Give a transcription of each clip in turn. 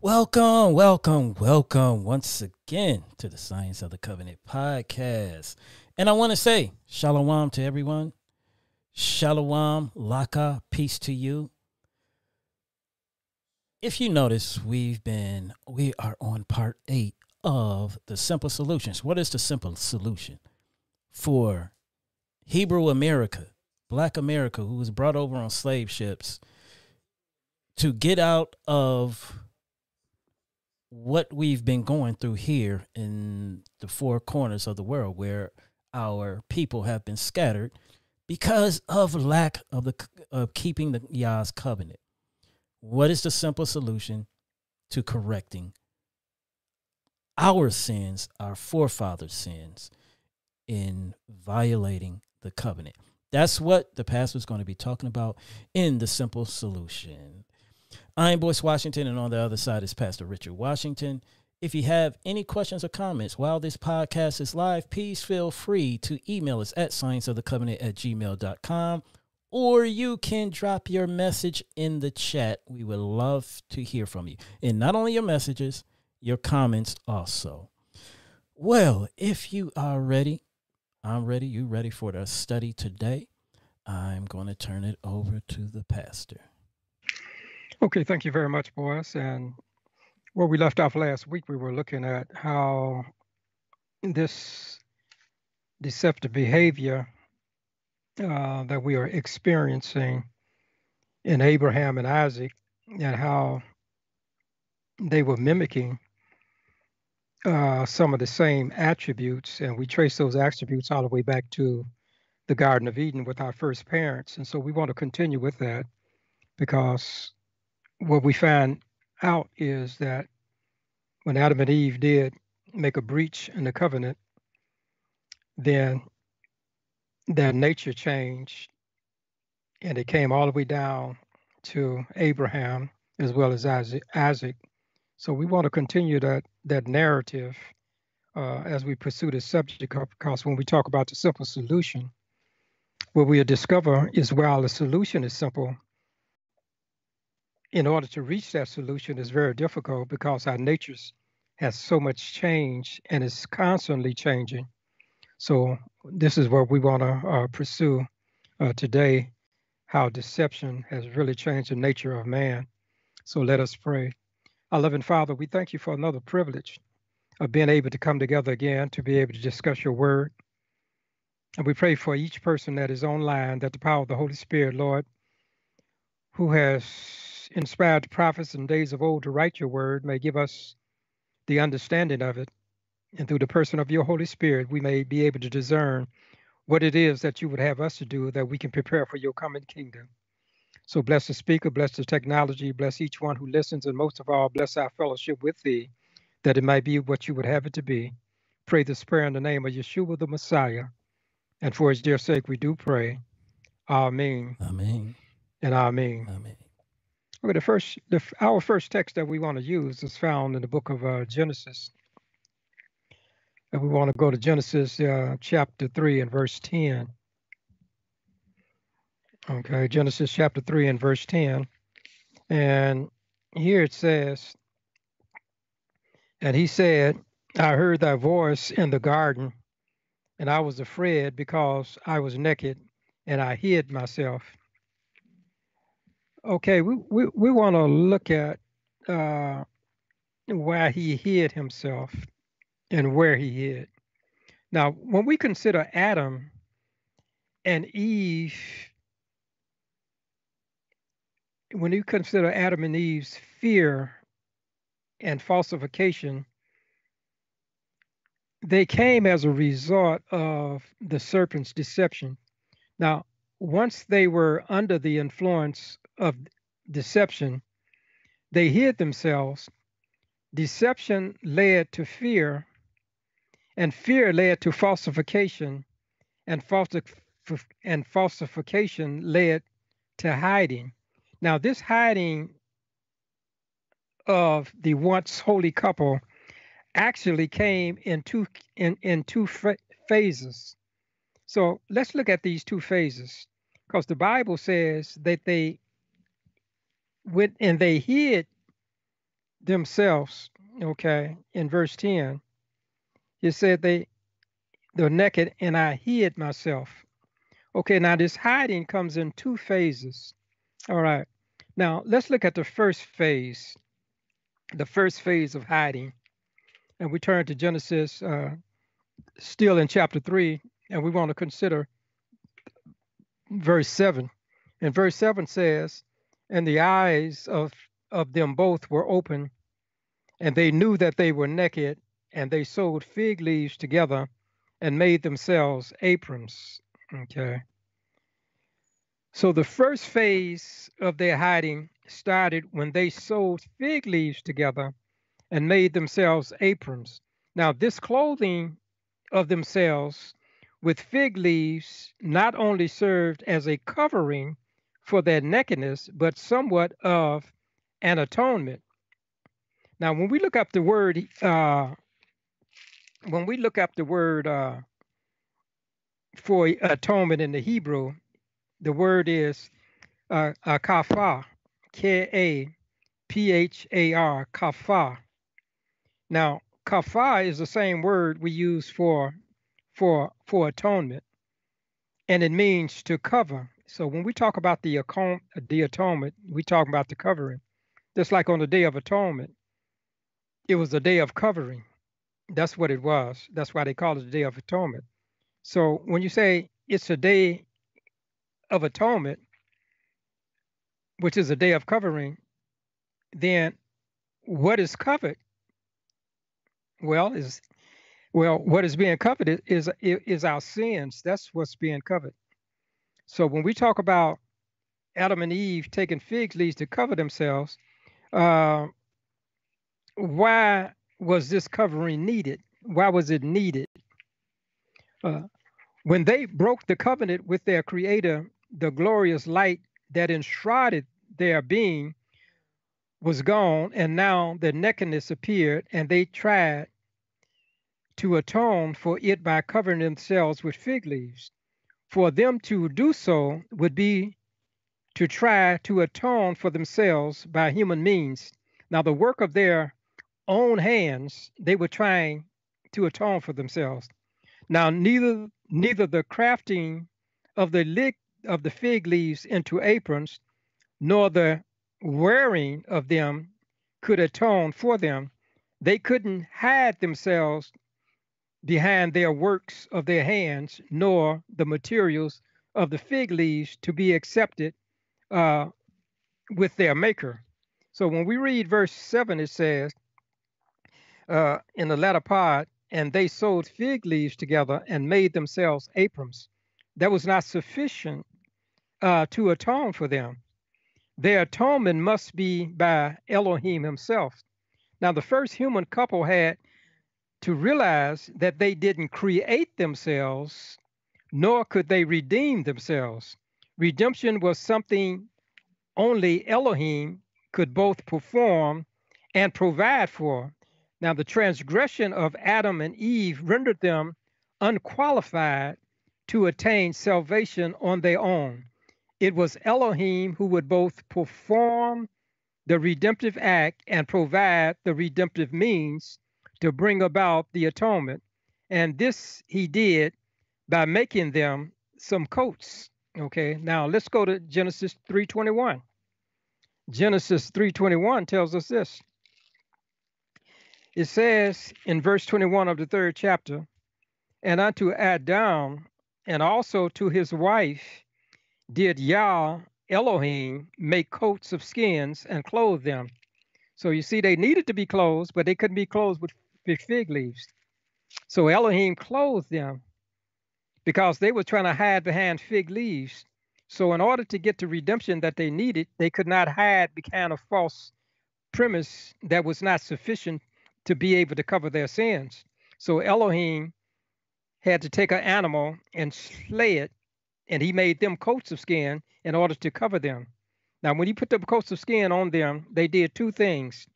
Welcome, welcome, welcome once again to the Science of the Covenant podcast. And I want to say shalom to everyone. Shalom, laka, peace to you. If you notice, we've been, we are on part eight of the simple solutions. What is the simple solution for Hebrew America, Black America, who was brought over on slave ships to get out of what we've been going through here in the four corners of the world where our people have been scattered because of lack of the of keeping the Yah's covenant. What is the simple solution to correcting our sins, our forefathers' sins in violating the covenant? That's what the pastor is going to be talking about in the simple solution. I'm Boyce Washington, and on the other side is Pastor Richard Washington. If you have any questions or comments while this podcast is live, please feel free to email us at scienceofthecovenant at gmail.com or you can drop your message in the chat. We would love to hear from you. And not only your messages, your comments also. Well, if you are ready, I'm ready. You ready for the study today? I'm going to turn it over to the pastor. Okay, thank you very much, Boyce. And where we left off last week, we were looking at how this deceptive behavior uh, that we are experiencing in Abraham and Isaac, and how they were mimicking uh, some of the same attributes, and we trace those attributes all the way back to the Garden of Eden with our first parents. And so we want to continue with that because what we find out is that when Adam and Eve did make a breach in the covenant, then their nature changed and it came all the way down to Abraham as well as Isaac. So we want to continue that that narrative uh, as we pursue this subject because when we talk about the simple solution, what we'll discover is while the solution is simple, in order to reach that solution is very difficult because our natures has so much change and is constantly changing. So this is what we want to uh, pursue uh, today, how deception has really changed the nature of man. So let us pray. Our loving Father, we thank you for another privilege of being able to come together again to be able to discuss your word. And we pray for each person that is online that the power of the Holy Spirit, Lord, who has inspired the prophets in days of old to write your word may give us the understanding of it. And through the person of your Holy Spirit, we may be able to discern what it is that you would have us to do that we can prepare for your coming kingdom. So bless the speaker, bless the technology, bless each one who listens, and most of all, bless our fellowship with thee, that it might be what you would have it to be. Pray this prayer in the name of Yeshua the Messiah. And for his dear sake, we do pray. Amen. Amen. And amen. Amen. Okay, the first, the, our first text that we want to use is found in the book of uh, Genesis. And we want to go to Genesis uh, chapter 3 and verse 10. Okay, Genesis chapter 3 and verse 10. And here it says, And he said, I heard thy voice in the garden, and I was afraid because I was naked, and I hid myself. Okay, we, we, we want to look at uh, where he hid himself and where he hid. Now, when we consider Adam and Eve, when you consider Adam and Eve's fear and falsification, they came as a result of the serpent's deception. Now, once they were under the influence of deception, they hid themselves. Deception led to fear, and fear led to falsification, and, falsif- and falsification led to hiding. Now, this hiding of the once holy couple actually came in two in, in two phases. So let's look at these two phases because the Bible says that they went and they hid themselves, okay, in verse 10, it said they they're naked and I hid myself. Okay, now this hiding comes in two phases. All right. Now let's look at the first phase, the first phase of hiding. And we turn to Genesis, uh, still in chapter 3, and we want to consider verse 7. And verse 7 says, And the eyes of, of them both were open, and they knew that they were naked, and they sewed fig leaves together and made themselves aprons. Okay. So the first phase of their hiding started when they sewed fig leaves together and made themselves aprons. Now, this clothing of themselves with fig leaves not only served as a covering for their nakedness, but somewhat of an atonement. Now, when we look up the word, uh, when we look up the word uh, for atonement in the Hebrew, the word is uh, uh, kafah, K A P H A R. Now, kafah is the same word we use for for for atonement, and it means to cover. So when we talk about the the atonement, we talk about the covering. Just like on the Day of Atonement, it was a day of covering. That's what it was. That's why they call it the Day of Atonement. So when you say it's a day of atonement, which is a day of covering, then what is covered? Well, is well, what is being covered is is our sins. That's what's being covered. So when we talk about Adam and Eve taking fig leaves to cover themselves, uh, why was this covering needed? Why was it needed? Uh, when they broke the covenant with their Creator, the glorious light that enshrouded their being was gone, and now their nakedness appeared, and they tried to atone for it by covering themselves with fig leaves. For them to do so would be to try to atone for themselves by human means. Now, the work of their own hands, they were trying to atone for themselves. Now, neither neither the crafting of the lick of the fig leaves into aprons, nor the wearing of them could atone for them. They couldn't hide themselves behind their works of their hands, nor the materials of the fig leaves to be accepted uh, with their maker. So when we read verse 7, it says, uh, in the latter part, and they sewed fig leaves together and made themselves aprons. That was not sufficient uh, to atone for them. Their atonement must be by Elohim himself. Now, the first human couple had to realize that they didn't create themselves, nor could they redeem themselves. Redemption was something only Elohim could both perform and provide for. Now, the transgression of Adam and Eve rendered them unqualified to attain salvation on their own. It was Elohim who would both perform the redemptive act and provide the redemptive means to bring about the atonement. And this he did by making them some coats. Okay, now let's go to Genesis 3:21. Genesis 3:21 tells us this. It says in verse 21 of the third chapter, and unto Adam and also to his wife did Yah Elohim make coats of skins and clothe them. So you see, they needed to be clothed, but they couldn't be clothed with fig leaves. So Elohim clothed them because they were trying to hide behind fig leaves. So in order to get the redemption that they needed, they could not hide behind a false premise that was not sufficient to be able to cover their sins. So Elohim had to take an animal and slay it, and he made them coats of skin in order to cover them. Now, when he put the coats of skin on them, they did two things.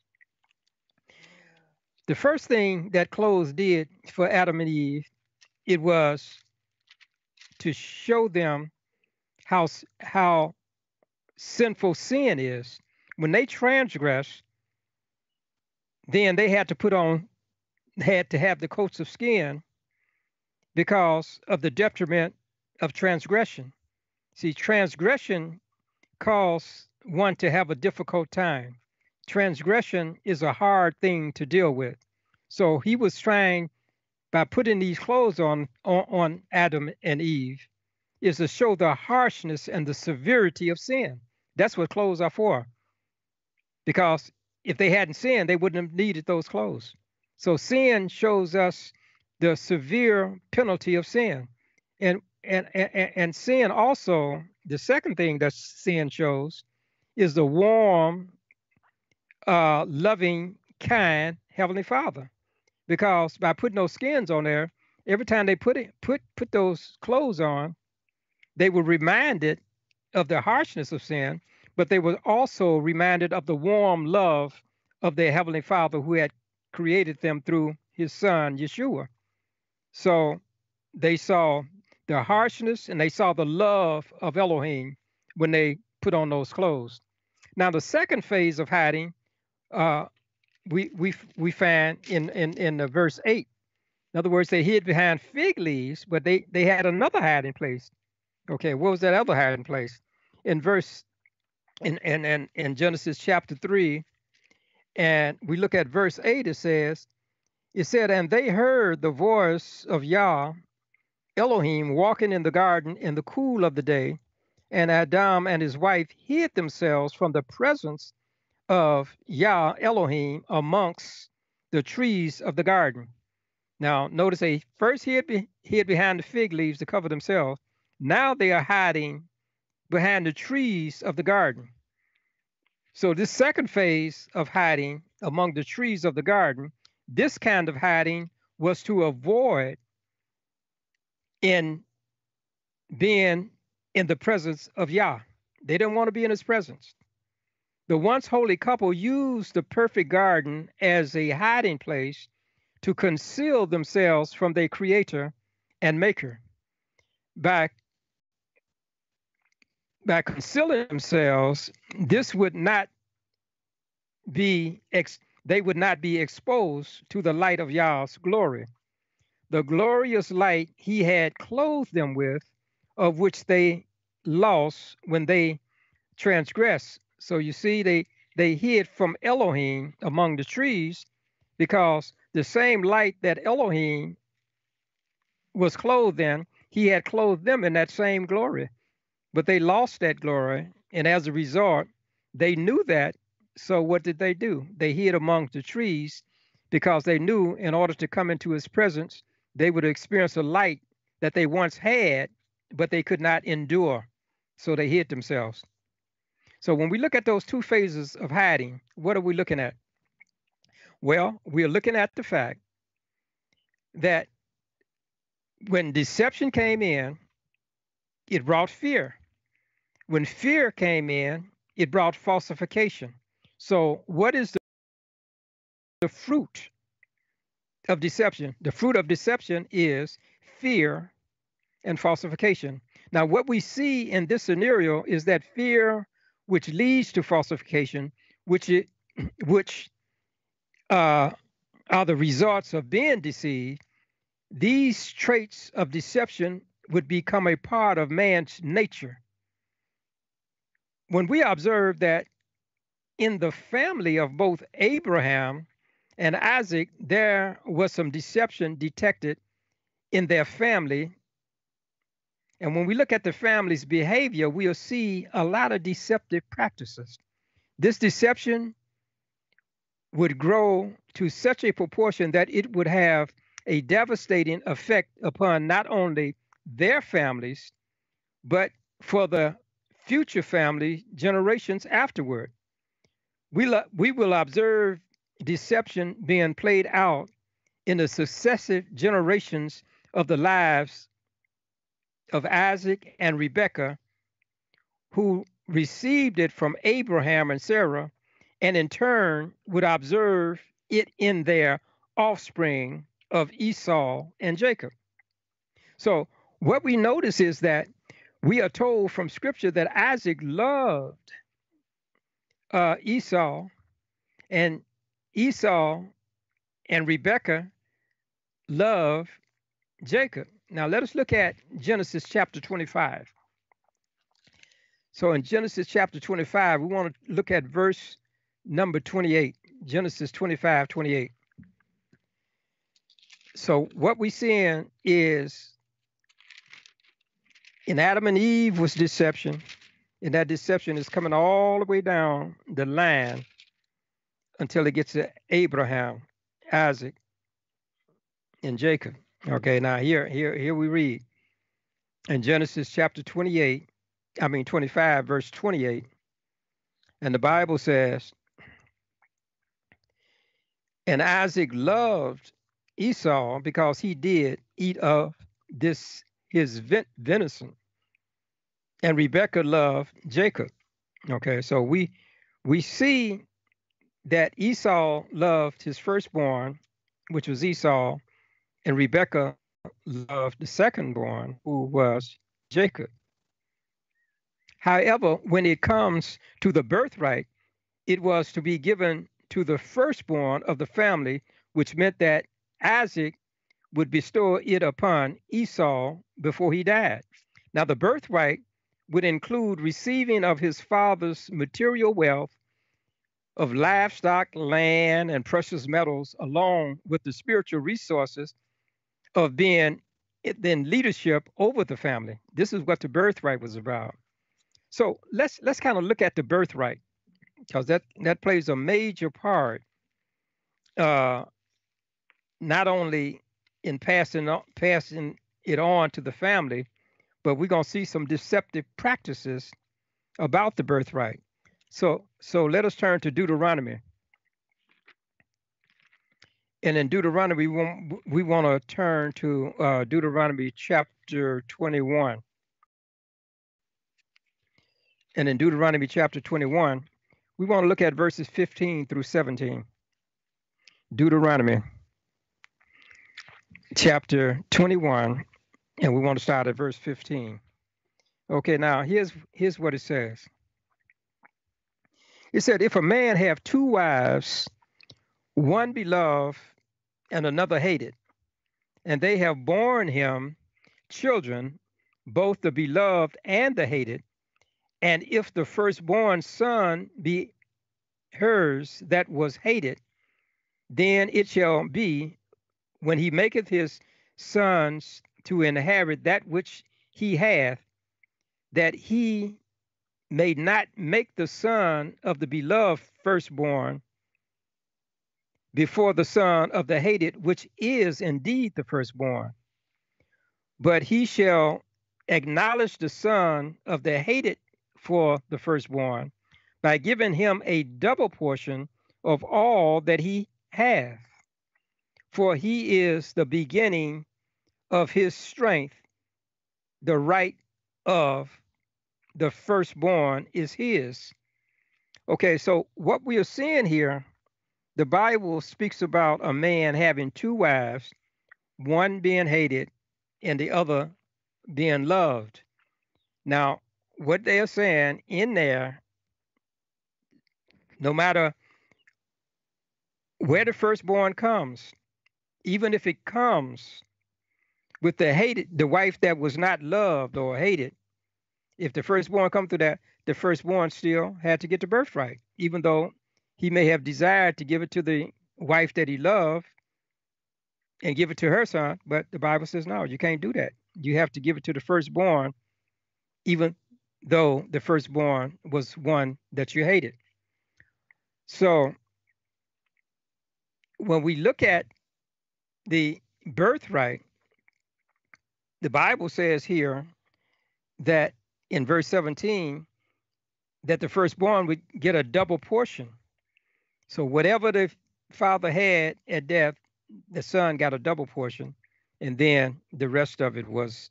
The first thing that clothes did for Adam and Eve, it was to show them how how sinful sin is. When they transgress, then they had to put on, had to have the coats of skin because of the detriment of transgression. See, transgression causes one to have a difficult time. Transgression is a hard thing to deal with. So he was trying, by putting these clothes on, on, on Adam and Eve, is to show the harshness and the severity of sin. That's what clothes are for. Because if they hadn't sinned, they wouldn't have needed those clothes. So sin shows us the severe penalty of sin. And and and, and sin also, the second thing that sin shows is the warm, uh, loving, kind Heavenly Father. Because by putting those skins on there, every time they put it put put those clothes on, they were reminded of the harshness of sin, but they were also reminded of the warm love of their Heavenly Father who had created them through his son, Yeshua. So they saw the harshness and they saw the love of Elohim when they put on those clothes. Now, the second phase of hiding, uh, we we we find in in in the verse eight. In other words, they hid behind fig leaves, but they they had another hiding place. Okay, what was that other hiding place? In verse in in in, in Genesis chapter three, and we look at verse eight. It says, it said, and they heard the voice of Yah, Elohim, walking in the garden in the cool of the day, and Adam and his wife hid themselves from the presence of Yah Elohim amongst the trees of the garden. Now, notice they first hid, be, hid behind the fig leaves to cover themselves. Now they are hiding behind the trees of the garden. So, this second phase of hiding among the trees of the garden, this kind of hiding was to avoid in being in the presence of Yah. They didn't want to be in his presence. The once holy couple used the perfect garden as a hiding place to conceal themselves from their creator and maker. By, by concealing themselves, this would not be ex- they would not be exposed to the light of Yah's glory. The glorious light he had clothed them with, of which they lost when they transgressed. So you see, they they hid from Elohim among the trees because the same light that Elohim was clothed in, he had clothed them in that same glory. But they lost that glory, and as a result, they knew that. So what did they do? They hid among the trees because they knew in order to come into his presence, they would experience a light that they once had, but they could not endure. So they hid themselves. So when we look at those two phases of hiding, what are we looking at? Well, we are looking at the fact that when deception came in, it brought fear. When fear came in, it brought falsification. So, what is the, the fruit of deception? The fruit of deception is fear and falsification. Now, what we see in this scenario is that fear, which leads to falsification, which it, which uh, are the results of being deceived, these traits of deception would become a part of man's nature. When we observe that in the family of both Abraham and Isaac, there was some deception detected in their family and when we look at the family's behavior, we'll see a lot of deceptive practices. This deception would grow to such a proportion that it would have a devastating effect upon not only their families, but for the future family generations afterward. We, lo- we will observe deception being played out in the successive generations of the lives of Isaac and Rebekah, who received it from Abraham and Sarah, and in turn would observe it in their offspring of Esau and Jacob. So, what we notice is that we are told from scripture that Isaac loved uh, Esau, and Esau and Rebekah loved Jacob. Now let us look at Genesis chapter 25. So in Genesis chapter 25, we want to look at verse number 28. Genesis 25, 28. So what we're seeing is in Adam and Eve was deception, and that deception is coming all the way down the line until it gets to Abraham, Isaac, and Jacob. Okay, now here, here, here we read in Genesis chapter 28, I mean 25, verse 28, and the Bible says, and Isaac loved Esau because he did eat of this his venison, and Rebekah loved Jacob. Okay, so we we see that Esau loved his firstborn, which was Esau, and Rebekah loved the secondborn, who was Jacob. However, when it comes to the birthright, it was to be given to the firstborn of the family, which meant that Isaac would bestow it upon Esau before he died. Now, the birthright would include receiving of his father's material wealth of livestock, land, and precious metals, along with the spiritual resources of being then leadership over the family. This is what the birthright was about. So let's let's kind of look at the birthright because that that plays a major part, uh, not only in passing passing it on to the family, but we're gonna see some deceptive practices about the birthright. So so let us turn to Deuteronomy. And in Deuteronomy, we want, we want to turn to uh, Deuteronomy chapter 21. And in Deuteronomy chapter 21, we want to look at verses 15 through 17. Deuteronomy chapter 21, and we want to start at verse 15. Okay, now here's here's what it says. It said, if a man have two wives, one beloved and another hated, and they have borne him children, both the beloved and the hated, and if the firstborn son be hers that was hated, then it shall be when he maketh his sons to inherit that which he hath, that he may not make the son of the beloved firstborn before the son of the hated, which is indeed the firstborn. But he shall acknowledge the son of the hated for the firstborn by giving him a double portion of all that he hath. For he is the beginning of his strength, the right of the firstborn is his. Okay, so what we are seeing here, the Bible speaks about a man having two wives, one being hated and the other being loved. Now, what they are saying in there, no matter where the firstborn comes, even if it comes with the hated, the wife that was not loved or hated, if the firstborn come through that, the firstborn still had to get the birthright, even though he may have desired to give it to the wife that he loved and give it to her son. But the Bible says, no, you can't do that. You have to give it to the firstborn, even though the firstborn was one that you hated. So when we look at the birthright, the Bible says here that in verse 17 that the firstborn would get a double portion. So whatever the father had at death, the son got a double portion, and then the rest of it was,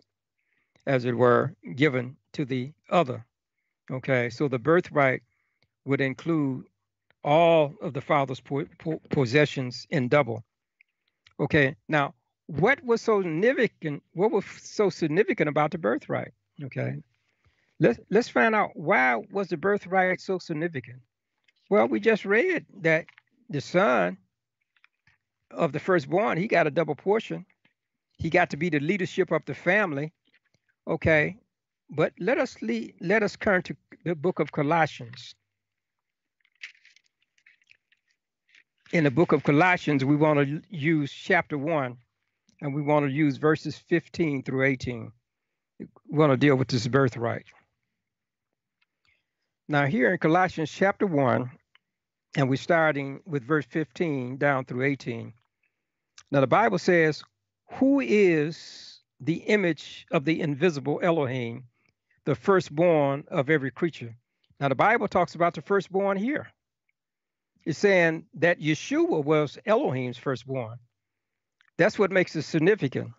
as it were, given to the other. Okay, so the birthright would include all of the father's po- po- possessions in double. Okay, now what was so significant? What was so significant about the birthright? Okay, Let's let's find out why was the birthright so significant. Well, we just read that the son of the firstborn, he got a double portion. He got to be the leadership of the family. Okay. But let us lead, let us turn to the book of Colossians. In the book of Colossians, we want to use chapter 1 and we want to use verses 15 through 18. We want to deal with this birthright. Now, here in Colossians chapter 1, and we're starting with verse 15 down through 18. Now, the Bible says, Who is the image of the invisible Elohim, the firstborn of every creature? Now, the Bible talks about the firstborn here. It's saying that Yeshua was Elohim's firstborn. That's what makes it significant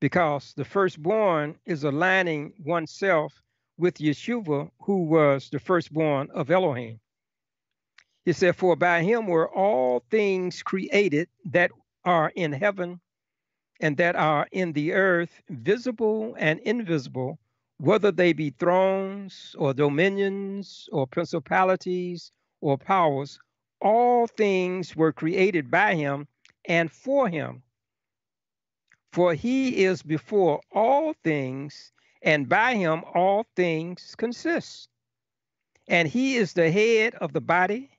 because the firstborn is aligning oneself with Yeshua, who was the firstborn of Elohim. He said, For by him were all things created that are in heaven and that are in the earth, visible and invisible, whether they be thrones or dominions or principalities or powers, all things were created by him and for him. For he is before all things, and by him all things consist. And he is the head of the body,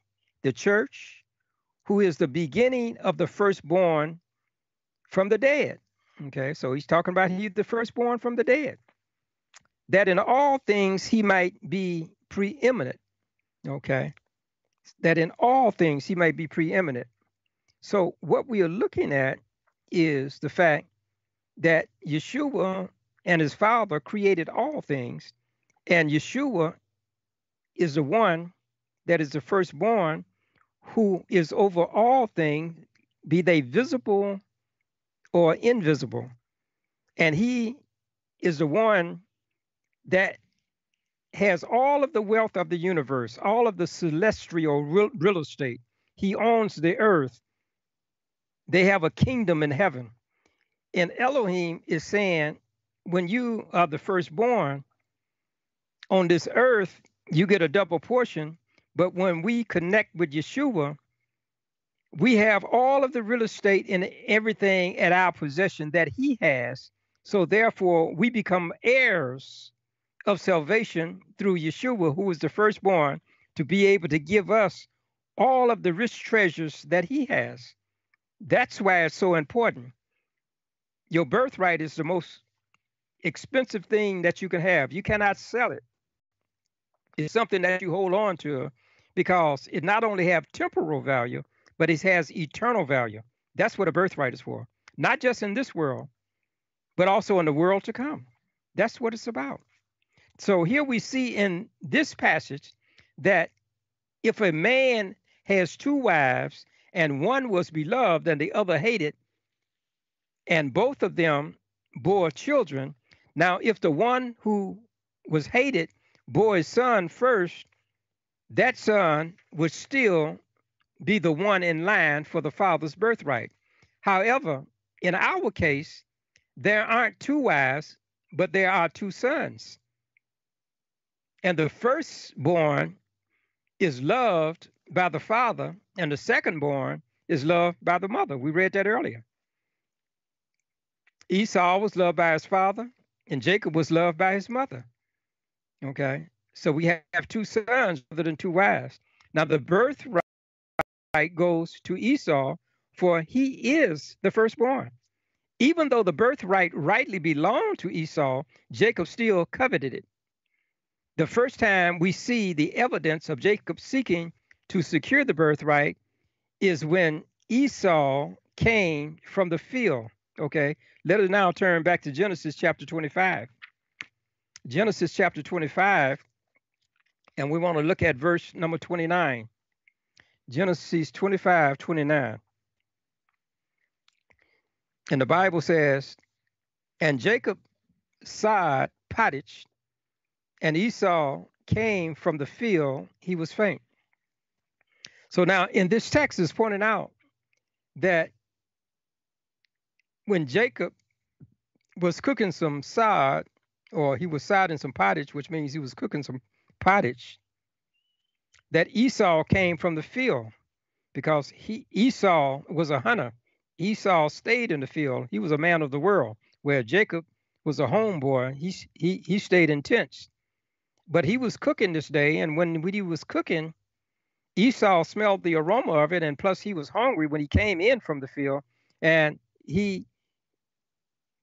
the church, who is the beginning of the firstborn from the dead. Okay, so he's talking about he the firstborn from the dead. That in all things he might be preeminent. Okay, that in all things he might be preeminent. So what we are looking at is the fact that Yeshua and his Father created all things, and Yeshua is the one that is the firstborn who is over all things, be they visible or invisible. And he is the one that has all of the wealth of the universe, all of the celestial real, estate. He owns the earth. They have a kingdom in heaven. And Elohim is saying when you are the firstborn on this earth, you get a double portion. But when we connect with Yeshua, we have all of the real estate and everything at our possession that he has. So therefore, we become heirs of salvation through Yeshua, who is the firstborn, to be able to give us all of the rich treasures that he has. That's why it's so important. Your birthright is the most expensive thing that you can have. You cannot sell it. It's something that you hold on to because it not only have temporal value, but it has eternal value. That's what a birthright is for. Not just in this world, but also in the world to come. That's what it's about. So here we see in this passage that if a man has two wives and one was beloved and the other hated, and both of them bore children, now, if the one who was hated bore his son first, that son would still be the one in line for the father's birthright. However, in our case, there aren't two wives, but there are two sons. And the firstborn is loved by the father, and the secondborn is loved by the mother. We read that earlier. Esau was loved by his father, and Jacob was loved by his mother. Okay, so we have two sons rather than two wives. Now the birthright goes to Esau, for he is the firstborn. Even though the birthright rightly belonged to Esau, Jacob still coveted it. The first time we see the evidence of Jacob seeking to secure the birthright is when Esau came from the field. Okay, let us now turn back to Genesis chapter 25. Genesis chapter 25, and we want to look at verse number 29. Genesis 25, 29. And the Bible says, And Jacob sod pottage, and Esau came from the field, he was faint. So now in this text is pointing out that when Jacob was cooking some sod, or he was sodding some pottage, which means he was cooking some pottage, that Esau came from the field. because he Esau was a hunter. Esau stayed in the field. He was a man of the world, where Jacob was a homeboy. He he he stayed in tents. But he was cooking this day, and when he was cooking, Esau smelled the aroma of it, and plus he was hungry when he came in from the field, and he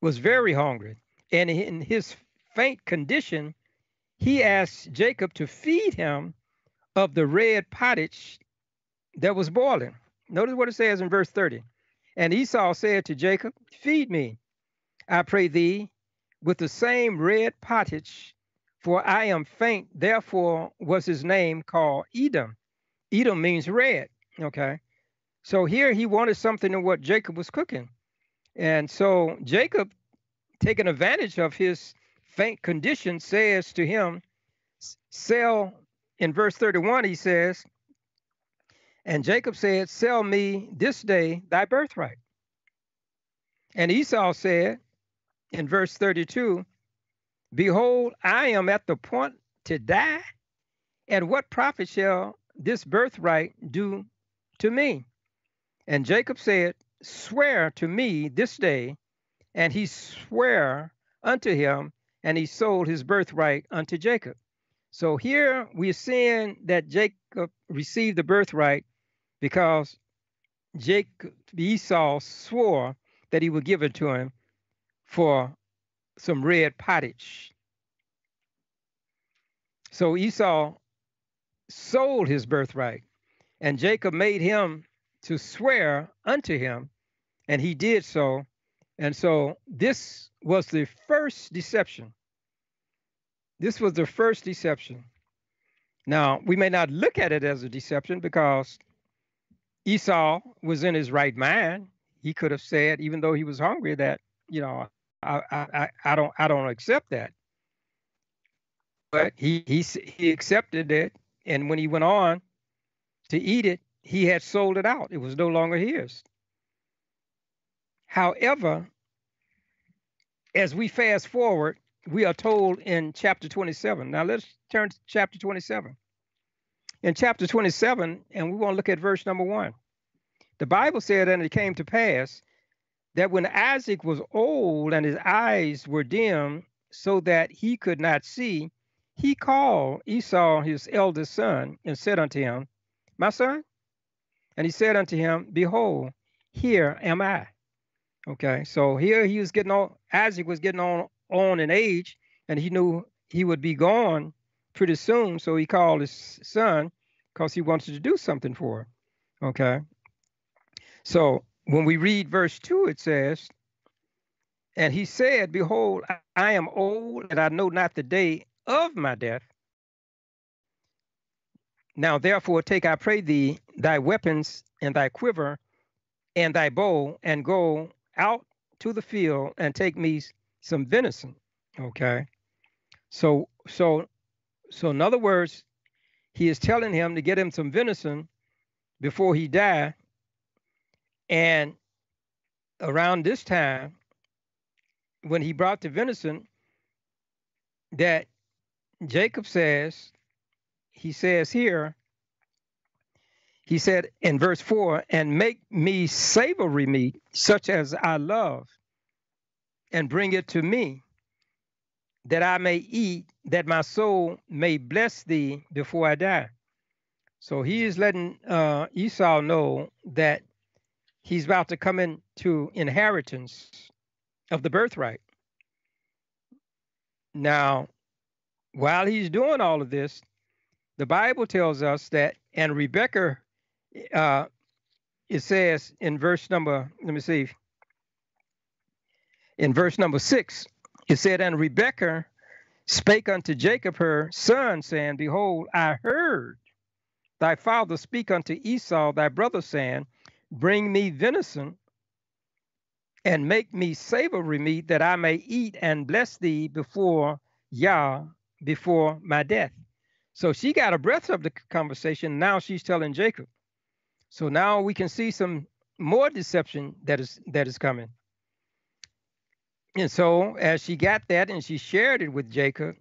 was very hungry. And in his faint condition, he asked Jacob to feed him of the red pottage that was boiling. Notice what it says in verse 30. And Esau said to Jacob, Feed me, I pray thee, with the same red pottage, for I am faint. Therefore was his name called Edom. Edom means red. Okay. So here he wanted something of what Jacob was cooking. And so Jacob, taking advantage of his condition, says to him, Sell, in verse 31, he says, and Jacob said, Sell me this day thy birthright. And Esau said in verse 32, Behold, I am at the point to die, and what profit shall this birthright do to me? And Jacob said, Swear to me this day. And he sware unto him, and he sold his birthright unto Jacob. So here we're seeing that Jacob received the birthright because Jacob Esau swore that he would give it to him for some red pottage. So Esau sold his birthright, and Jacob made him to swear unto him, and he did so. And so this was the first deception. This was the first deception. Now, we may not look at it as a deception because Esau was in his right mind. He could have said, even though he was hungry, that you know, I I I don't I don't accept that. But he he he accepted it, and when he went on to eat it, he had sold it out. It was no longer his. However, as we fast forward, we are told in chapter 27. Now let's turn to chapter 27 in chapter 27, and we want to look at verse number one. The Bible said, And it came to pass that when Isaac was old and his eyes were dim, so that he could not see, he called Esau his eldest son and said unto him, My son? And he said unto him, Behold, here am I. Okay, so here he was getting on, Isaac was getting on, on in age, and he knew he would be gone pretty soon. So he called his son because he wanted to do something for him. Okay. So when we read verse 2, it says, And he said, Behold, I am old, and I know not the day of my death. Now therefore take, I pray thee, thy weapons and thy quiver and thy bow, and go out to the field and take me some venison. Okay. So so so, in other words, he is telling him to get him some venison before he die. And around this time, when he brought the venison, that Jacob says, he says here, he said in verse 4 and make me savory meat such as I love and bring it to me that I may eat, that my soul may bless thee before I die. So he is letting uh, Esau know that he's about to come into inheritance of the birthright. Now, while he's doing all of this, the Bible tells us that, and Rebekah, uh, it says in verse number, let me see, in verse number six, it said, And Rebekah spake unto Jacob her son, saying, Behold, I heard thy father speak unto Esau thy brother, saying, Bring me venison and make me savory meat that I may eat and bless thee before Yah, before my death. So she got a breath of the conversation. Now she's telling Jacob. So now we can see some more deception that is that is coming. And so, as she got that and she shared it with Jacob,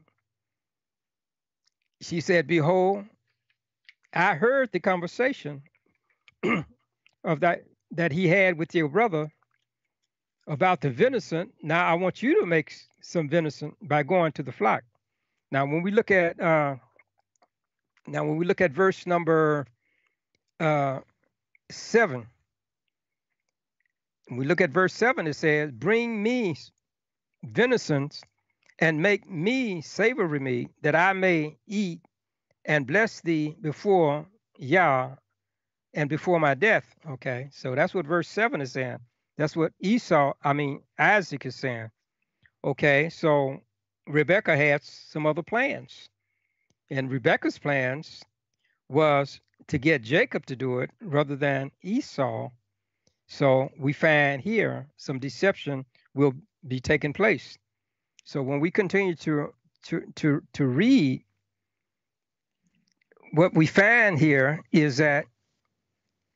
she said, Behold, I heard the conversation of that that he had with your brother about the venison. Now I want you to make some venison by going to the flock. Now when we look at uh, now when we look at verse number uh, seven, we look at verse seven. It says, "Bring me venisons and make me savory meat that I may eat and bless thee before Yah and before my death. Okay, so that's what verse 7 is saying. That's what Esau, I mean, Isaac is saying. Okay, so Rebekah had some other plans. And Rebekah's plans was to get Jacob to do it rather than Esau. So we find here some deception will be taking place. So when we continue to to to to read, what we find here is that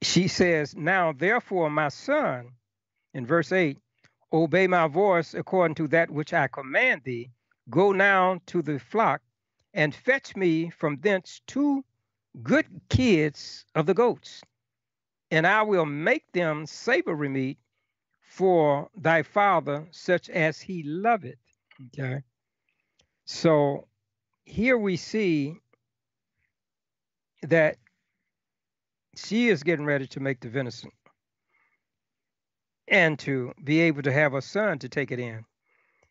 she says, Now therefore, my son, in verse 8, obey my voice according to that which I command thee. Go now to the flock and fetch me from thence two good kids of the goats, and I will make them savory meat for thy father, such as he loveth. Okay. So here we see that she is getting ready to make the venison and to be able to have a son to take it in.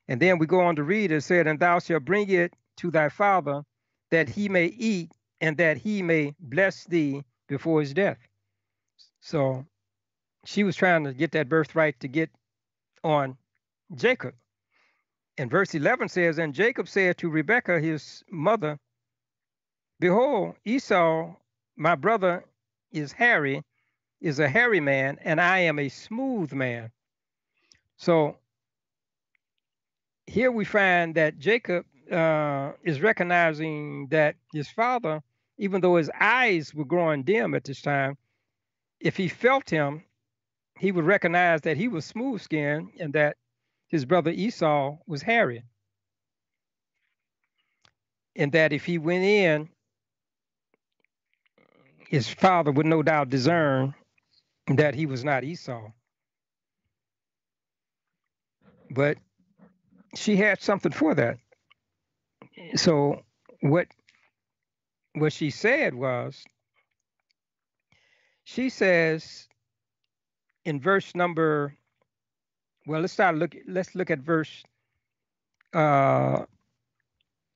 And then we go on to read it said, And thou shalt bring it to thy father that he may eat and that he may bless thee before his death. So she was trying to get that birthright to get on Jacob. And verse 11 says, And Jacob said to Rebekah, his mother, Behold, Esau, my brother, is hairy, is a hairy man, and I am a smooth man. So here we find that Jacob uh, is recognizing that his father, even though his eyes were growing dim at this time, if he felt him, he would recognize that he was smooth skinned and that his brother Esau was hairy. And that if he went in, his father would no doubt discern that he was not Esau. But she had something for that. So what what she said was she says in verse number well let's start look let's look at verse uh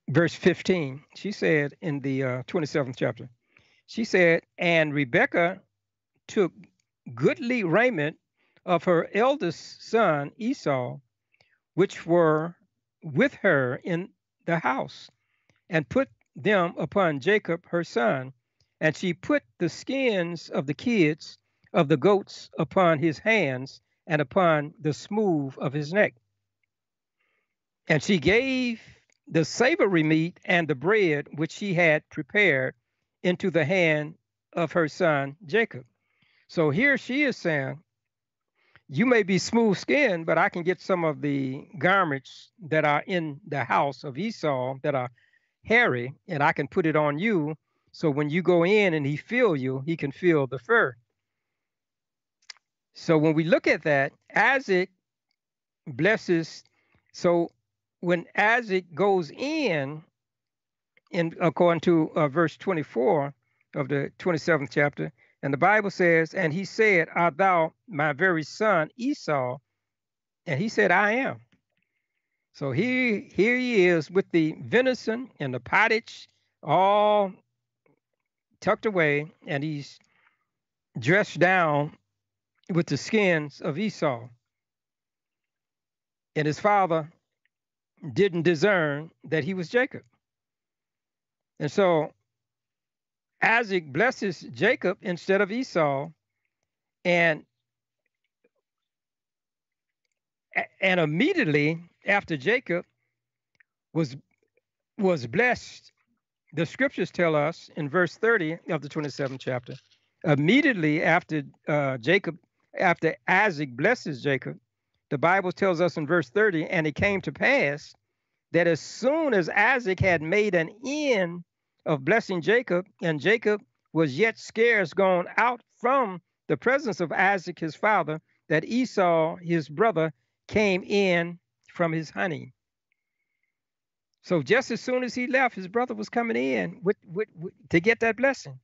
verse 15 she said in the uh, 27th chapter she said and rebekah took goodly raiment of her eldest son esau which were with her in the house and put them upon jacob her son and she put the skins of the kids of the goats upon his hands and upon the smooth of his neck. And she gave the savory meat and the bread which she had prepared into the hand of her son Jacob. So here she is saying, You may be smooth skinned, but I can get some of the garments that are in the house of Esau that are hairy, and I can put it on you so when you go in and he feel you, he can feel the fur. So when we look at that, Isaac blesses. So when Isaac goes in, in according to uh, verse 24 of the 27th chapter, and the Bible says, and he said, Art thou my very son Esau? And he said, I am. So here, here he is with the venison and the pottage all tucked away, and he's dressed down with the skins of Esau. And his father didn't discern that he was Jacob. And so Isaac blesses Jacob instead of Esau. And and immediately after Jacob was was blessed the scriptures tell us in verse 30 of the 27th chapter, immediately after uh, Jacob, after Isaac blesses Jacob, the Bible tells us in verse 30, and it came to pass that as soon as Isaac had made an end of blessing Jacob, and Jacob was yet scarce gone out from the presence of Isaac his father that Esau his brother came in from his honey. So just as soon as he left, his brother was coming in with, with, with, to get that blessing.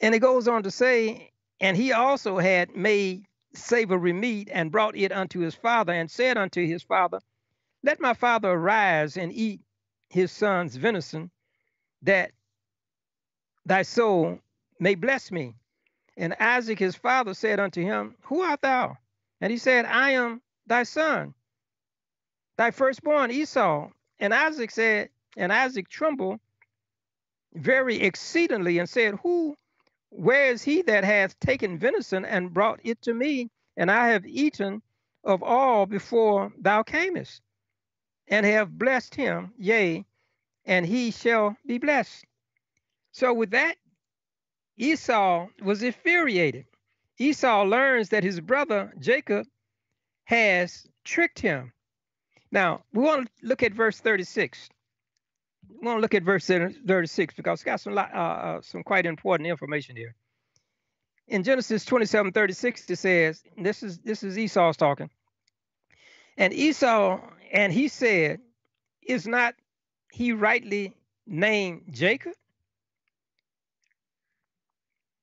And it goes on to say, and he also had made savory meat and brought it unto his father and said unto his father, Let my father arise and eat his son's venison, that thy soul may bless me. And Isaac his father said unto him, Who art thou? And he said, I am thy son, thy firstborn Esau. And Isaac said, and Isaac trembled very exceedingly and said, Who, where is he that hath taken venison and brought it to me? And I have eaten of all before thou camest, and have blessed him, yea, and he shall be blessed. So with that, Esau was infuriated. Esau learns that his brother Jacob has tricked him. Now, we want to look at verse 36. We want to look at verse 36 because it's got some, uh, uh, some quite important information here. In Genesis 27 36, it says, this is, this is Esau's talking. And Esau, and he said, Is not he rightly named Jacob?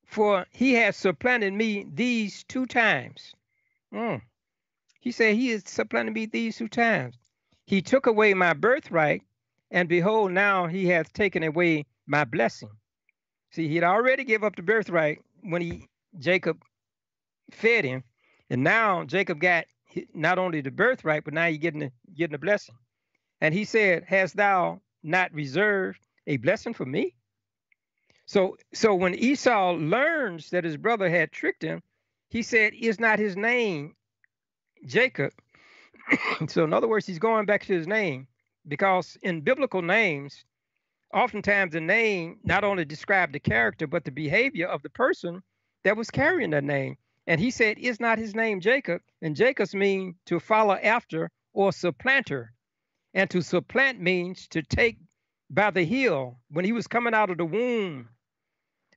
for he has supplanted me these two times. Mm. He said, He is supplanted me these two times. He took away my birthright, and behold, now he hath taken away my blessing. See, he'd already give up the birthright when he Jacob fed him, and now Jacob got not only the birthright, but now he's getting the, getting the blessing. And he said, Hast thou not reserved a blessing for me? So so when Esau learns that his brother had tricked him, he said, Is not his name Jacob? so in other words, he's going back to his name because in biblical names, oftentimes the name not only described the character, but the behavior of the person that was carrying that name. And he said, Is not his name Jacob? And Jacob's mean to follow after or supplanter. And to supplant means to take by the heel. When he was coming out of the womb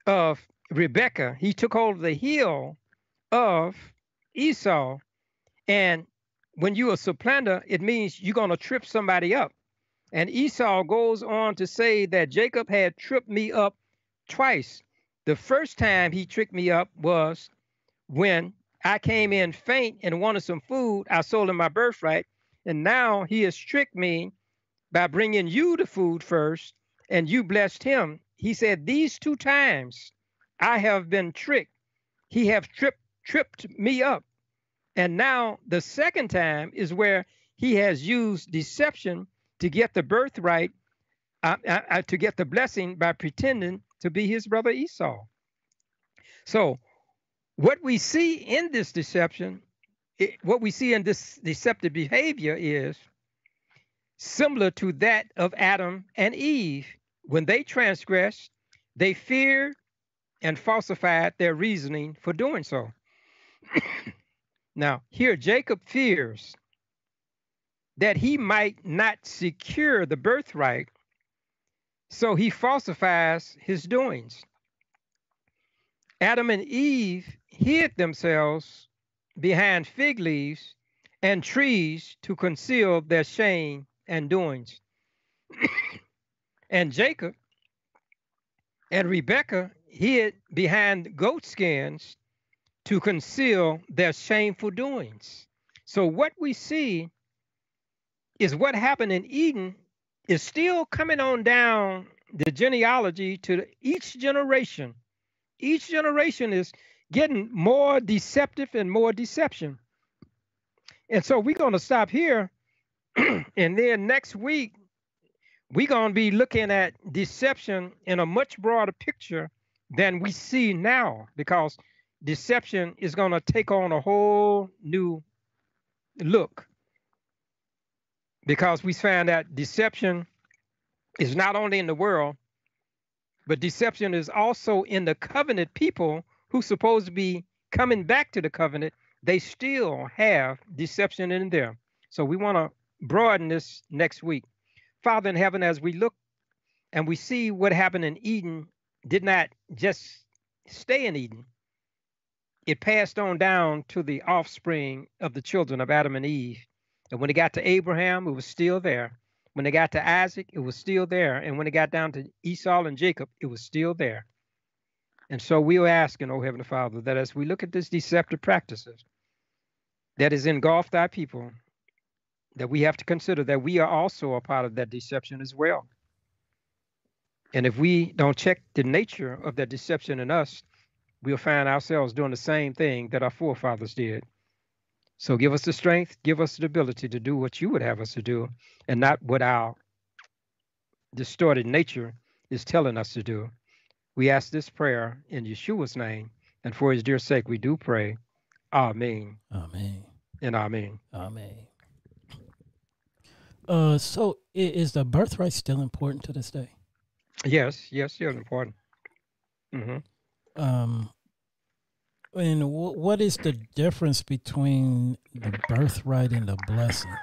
of Rebekah, he took hold of the heel of Esau. And when you're a supplanter, it means you're going to trip somebody up. And Esau goes on to say that Jacob had tripped me up twice. The first time he tricked me up was when I came in faint and wanted some food. I sold him my birthright. And now he has tricked me by bringing you the food first, and you blessed him he said, These two times I have been tricked. He have tripped tripped me up. And now the second time is where he has used deception to get the birthright, uh, uh, uh, to get the blessing by pretending to be his brother Esau. So, what we see in this deception, it, what we see in this deceptive behavior is similar to that of Adam and Eve when they transgressed, they feared and falsified their reasoning for doing so. now, here Jacob fears that he might not secure the birthright, so he falsifies his doings. Adam and Eve hid themselves behind fig leaves and trees to conceal their shame and doings. And Jacob and Rebekah hid behind goat skins to conceal their shameful doings. So, what we see is what happened in Eden is still coming on down the genealogy to each generation. Each generation is getting more deceptive and more deception. And so we're going to stop here. and then next week, we're going to be looking at deception in a much broader picture than we see now because deception is going to take on a whole new look. Because we found that deception is not only in the world but deception is also in the covenant people who supposed to be coming back to the covenant. They still have deception in them. So we want to broaden this next week. Father in heaven, as we look and we see what happened in Eden, did not just stay in Eden, it passed on down to the offspring of the children of Adam and Eve. And when it got to Abraham, it was still there. When it got to Isaac, it was still there. And when it got down to Esau and Jacob, it was still there. And so we are asking, oh Heavenly Father, that as we look at these deceptive practices that is engulfed our people, that we have to consider that we are also a part of that deception as well. And if we don't check the nature of that deception in us, we'll find ourselves doing the same thing that our forefathers did. So give us the strength, give us the ability to do what you would have us to do, and not what our distorted nature is telling us to do. We ask this prayer in Yeshua's name, and for his dear sake, we do pray. Amen. Amen. And amen. Amen. Uh, so is the birthright still important to this day? Yes, yes, still important. Mm-hmm. Um, and w- what is the difference between the birthright and the blessing?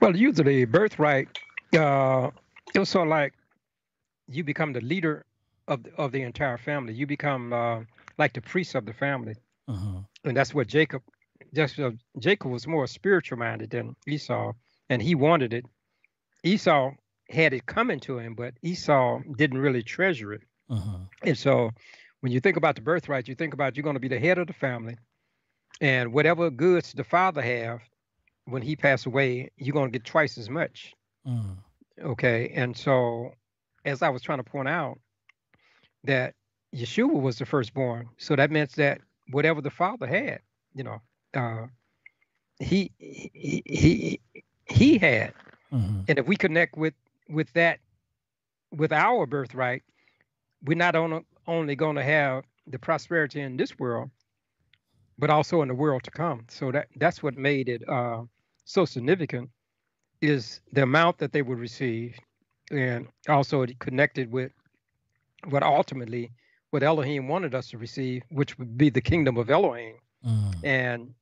Well, usually birthright, uh, it was sort of like you become the leader of the, of the entire family. You become uh, like the priest of the family, uh-huh. and that's what Jacob. Just uh, Jacob was more spiritual minded than Esau, and he wanted it. Esau had it coming to him, but Esau didn't really treasure it. Uh-huh. And so when you think about the birthright, you think about you're going to be the head of the family, and whatever goods the father have, when he passed away, you're going to get twice as much. Mm. Okay, and so as I was trying to point out, that Yeshua was the firstborn, so that meant that whatever the father had, you know, uh, he he he he had, mm-hmm. and if we connect with with that with our birthright, we're not on only going to have the prosperity in this world, but also in the world to come. So that that's what made it uh, so significant is the amount that they would receive, and also it connected with what ultimately what Elohim wanted us to receive, which would be the kingdom of Elohim. Mm. And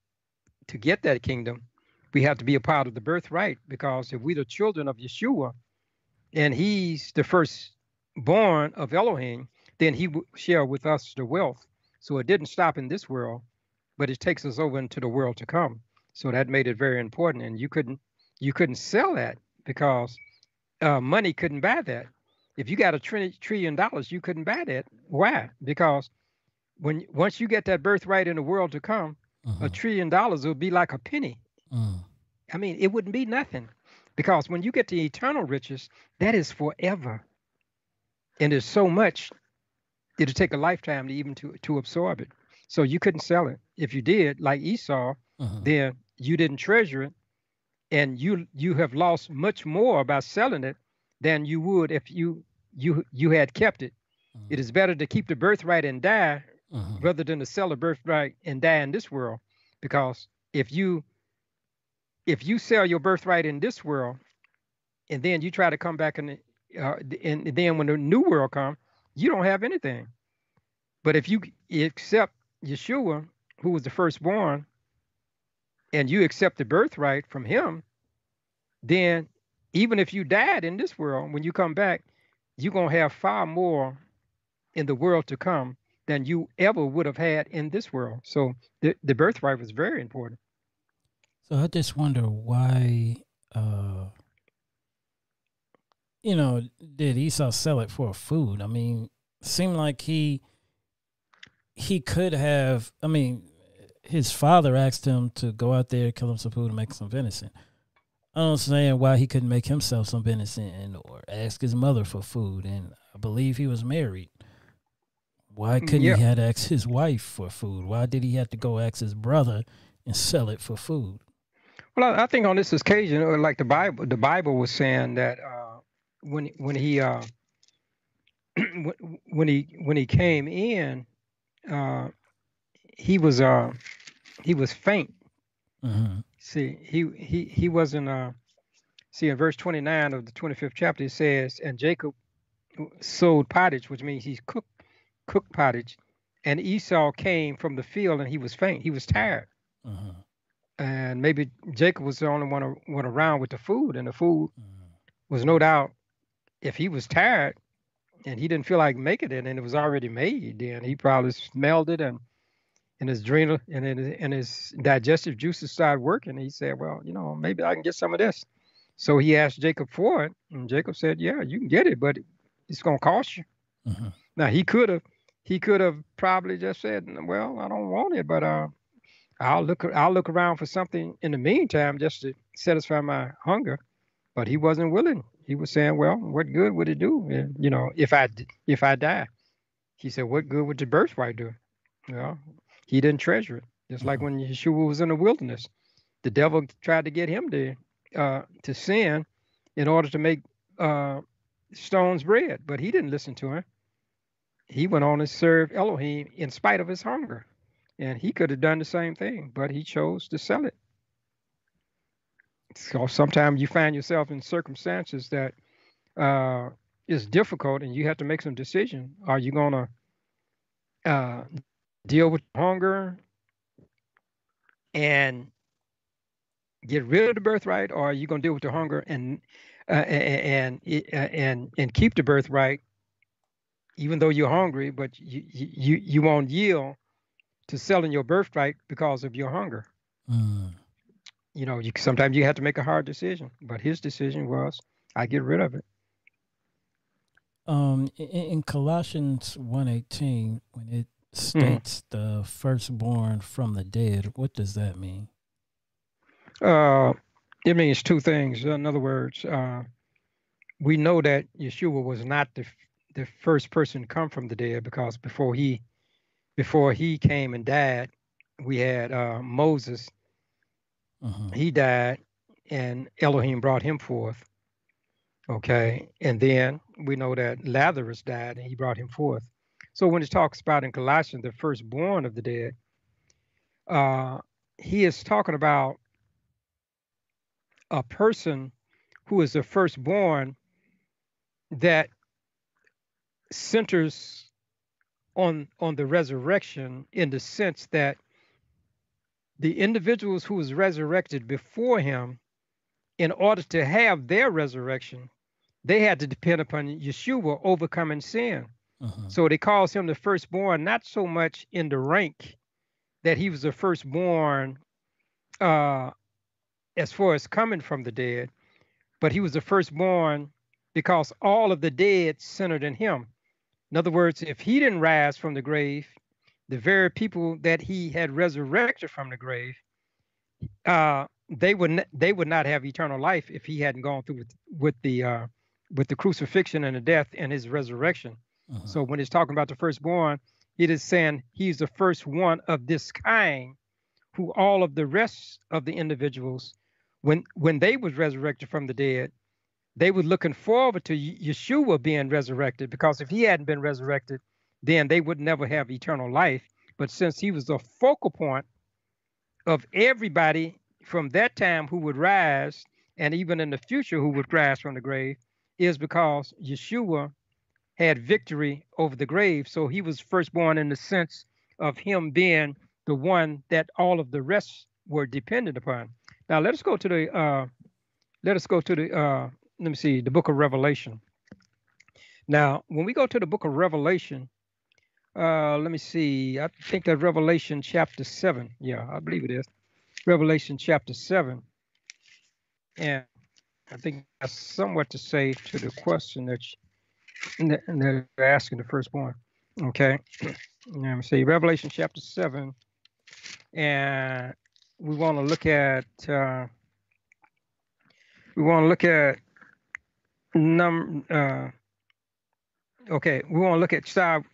to get that kingdom, we have to be a part of the birthright because if we're the children of Yeshua, and He's the firstborn of Elohim, then he will share with us the wealth. So it didn't stop in this world, but it takes us over into the world to come. So that made it very important, and you couldn't you couldn't sell that because uh, money couldn't buy that. If you got a trillion dollars, you couldn't buy that. Why? Because when once you get that birthright in the world to come, uh-huh. a trillion dollars would be like a penny. Uh. I mean, it wouldn't be nothing. Because when you get to eternal riches, that is forever. And there's so much it'd take a lifetime to even to to absorb it. So you couldn't sell it. If you did, like Esau, uh-huh. then you didn't treasure it, and you you have lost much more by selling it than you would if you you you had kept it. Uh-huh. it is better to keep the birthright and die uh-huh. rather than to sell the birthright and die in this world, because if you if you sell your birthright in this world, and then you try to come back in, the, uh, and then when the new world comes, you don't have anything. But if you accept Yeshua, who was the firstborn, and you accept the birthright from him, then even if you died in this world, when you come back, you're going to have far more in the world to come than you ever would have had in this world. So the, the birthright was very important. So I just wonder why, uh, you know, did Esau sell it for food? I mean, seemed like he he could have. I mean, his father asked him to go out there, kill him some food, and make some venison. I don't understand why he couldn't make himself some venison or ask his mother for food. And I believe he was married. Why couldn't yeah. he had ask his wife for food? Why did he have to go ask his brother and sell it for food? Well, I, think on this occasion, like the Bible, the Bible was saying that uh, when when he uh, when he when he came in, uh, he was uh, he was faint. Mm-hmm. See, he he he wasn't. Uh, see, in verse twenty nine of the twenty fifth chapter, it says, "And Jacob sod pottage, which means he's cooked cooked pottage, and Esau came from the field, and he was faint. He was tired." Uh-huh and maybe Jacob was the only one went around with the food, and the food mm. was no doubt, if he was tired and he didn't feel like making it, and it was already made, then he probably smelled it and and his adrenal and his, and his digestive juices started working. He said, "Well, you know, maybe I can get some of this." So he asked Jacob for it, and Jacob said, "Yeah, you can get it, but it's going to cost you." Mm-hmm. Now he could have, he could have probably just said, "Well, I don't want it, but uh, I'll look, I'll look around for something in the meantime just to satisfy my hunger." But he wasn't willing. He was saying, "Well, what good would it do, and, you know, if I if I die?" He said, "What good would the birthright do?" Well, he didn't treasure it. Just like mm-hmm. when Yeshua was in the wilderness, the devil tried to get him to uh, to sin in order to make uh, stones bread, but he didn't listen to him. He went on and served Elohim in spite of his hunger, and he could have done the same thing, but he chose to sell it. So sometimes you find yourself in circumstances that uh, is difficult, and you have to make some decision. Are you gonna uh, deal with hunger and get rid of the birthright, or are you going to deal with the hunger and uh, and and uh, and and keep the birthright, even though you're hungry, but you you you won't yield to selling your birthright because of your hunger. Mm. You know, you sometimes you have to make a hard decision, but his decision was, I get rid of it. Um, in, in Colossians one eighteen, when it Mm-hmm. states mm-hmm. the firstborn from the dead. What does that mean? Uh, it means two things. In other words, uh, we know that Yeshua was not the the first person to come from the dead because before he before he came and died, we had uh, Moses. Uh-huh. He died, and Elohim brought him forth. Okay, and then we know that Lazarus died, and he brought him forth. So when it talks about in Colossians the firstborn of the dead, uh, he is talking about a person who is the firstborn that centers on on the resurrection in the sense that the individuals who was resurrected before him in order to have their resurrection they had to depend upon yeshua overcoming sin uh-huh. So they calls him the firstborn, not so much in the rank that he was the firstborn uh, as far as coming from the dead, but he was the firstborn because all of the dead centered in him. In other words, if he didn't rise from the grave, the very people that he had resurrected from the grave, uh, they would n- they would not have eternal life if he hadn't gone through with with the uh, with the crucifixion and the death and his resurrection. Uh-huh. So when it's talking about the firstborn, it is saying he's the first one of this kind who all of the rest of the individuals, when when they was resurrected from the dead, they were looking forward to Yeshua being resurrected because if he hadn't been resurrected, then they would never have eternal life. But since he was the focal point of everybody from that time who would rise, and even in the future who would rise from the grave, is because Yeshua had victory over the grave. So he was firstborn in the sense of him being the one that all of the rest were dependent upon. Now let us go to the uh, let us go to the uh, let me see the book of Revelation. Now when we go to the book of Revelation, uh, let me see. I think that Revelation chapter seven. Yeah, I believe it is. Revelation chapter seven, and I think that's somewhat to say to the question that and they're asking the firstborn. Okay. Let me see. Revelation chapter 7. And we want to look at uh, we want to look at num uh, okay, we want to look at start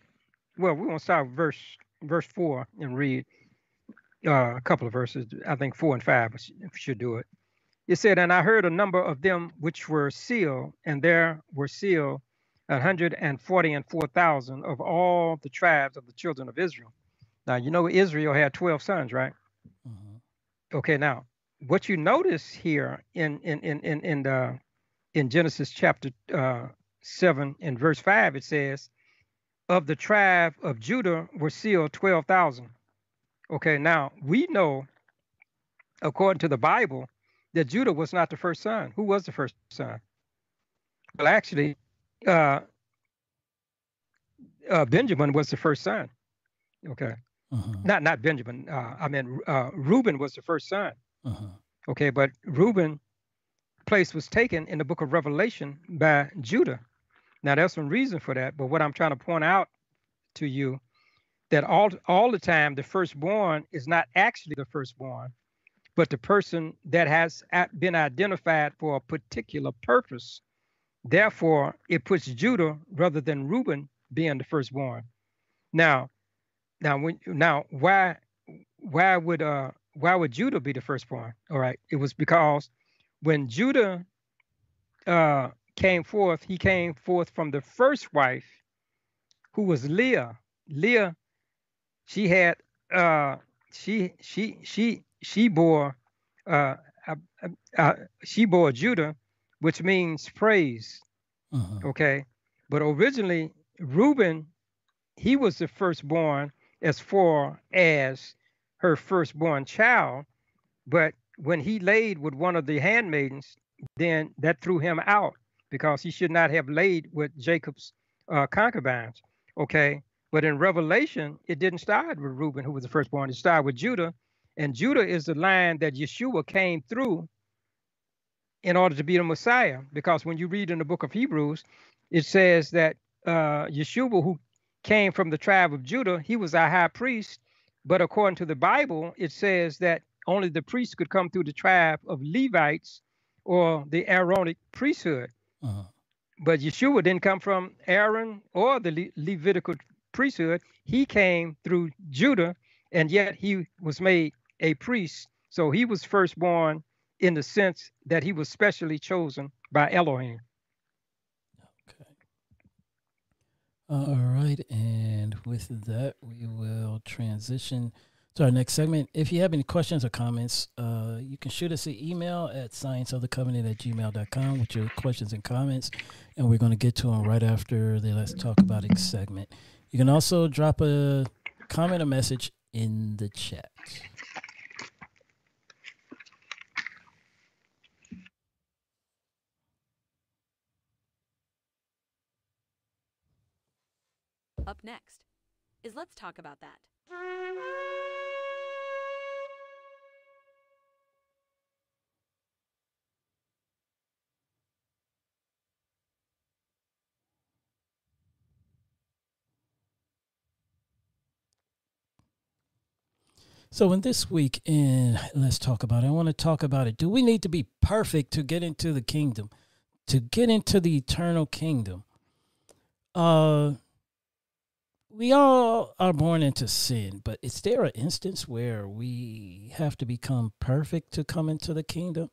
well, we're gonna start verse verse 4 and read uh, a couple of verses. I think 4 and 5 should do it. It said, And I heard a number of them which were sealed, and there were sealed one hundred and forty and four thousand of all the tribes of the children of Israel. Now, you know, Israel had 12 sons, right? Mm-hmm. Okay, now, what you notice here in in in in in, the, in Genesis chapter uh, 7 and verse 5, it says, Of the tribe of Judah were sealed 12,000. Okay, now we know, according to the Bible, that Judah was not the first son. Who was the first son? Well, actually, uh, uh, Benjamin was the first son. Okay. Uh-huh. Not not Benjamin. Uh, I mean, uh, Reuben was the first son. Uh-huh. Okay, but Reuben place was taken in the book of Revelation by Judah. Now, there's some reason for that, but what I'm trying to point out to you that all all the time the firstborn is not actually the firstborn, but the person that has been identified for a particular purpose. Therefore, it puts Judah rather than Reuben being the firstborn. Now, now when now why why would uh why would Judah be the firstborn? All right, it was because when Judah uh, came forth, he came forth from the first wife, who was Leah. Leah, she had uh, she she she she bore uh, uh, uh, she bore Judah, which means praise. Uh-huh. Okay, but originally Reuben, he was the firstborn as far as her firstborn child, but when he laid with one of the handmaidens, then that threw him out because he should not have laid with Jacob's uh, concubines. Okay. But in Revelation, it didn't start with Reuben, who was the firstborn. It started with Judah. And Judah is the line that Yeshua came through in order to be the Messiah. Because when you read in the book of Hebrews, it says that uh, Yeshua, who came from the tribe of Judah, he was our high priest. But according to the Bible, it says that only the priests could come through the tribe of Levites or the Aaronic priesthood. Uh-huh. But Yeshua didn't come from Aaron or the Le- Levitical priesthood. He came through Judah, and yet he was made a priest. So he was firstborn in the sense that he was specially chosen by Elohim. Okay. All right. And with that, we will transition to our next segment. If you have any questions or comments, uh, you can shoot us an email at scienceofthecovenant at gmail.com with your questions and comments, and we're going to get to them right after the Let's Talk About It segment. You can also drop a comment or message in the chat. Up next is Let's Talk About That. So, in this week, in let's talk about it. I want to talk about it. Do we need to be perfect to get into the kingdom, to get into the eternal kingdom? Uh, we all are born into sin, but is there an instance where we have to become perfect to come into the kingdom?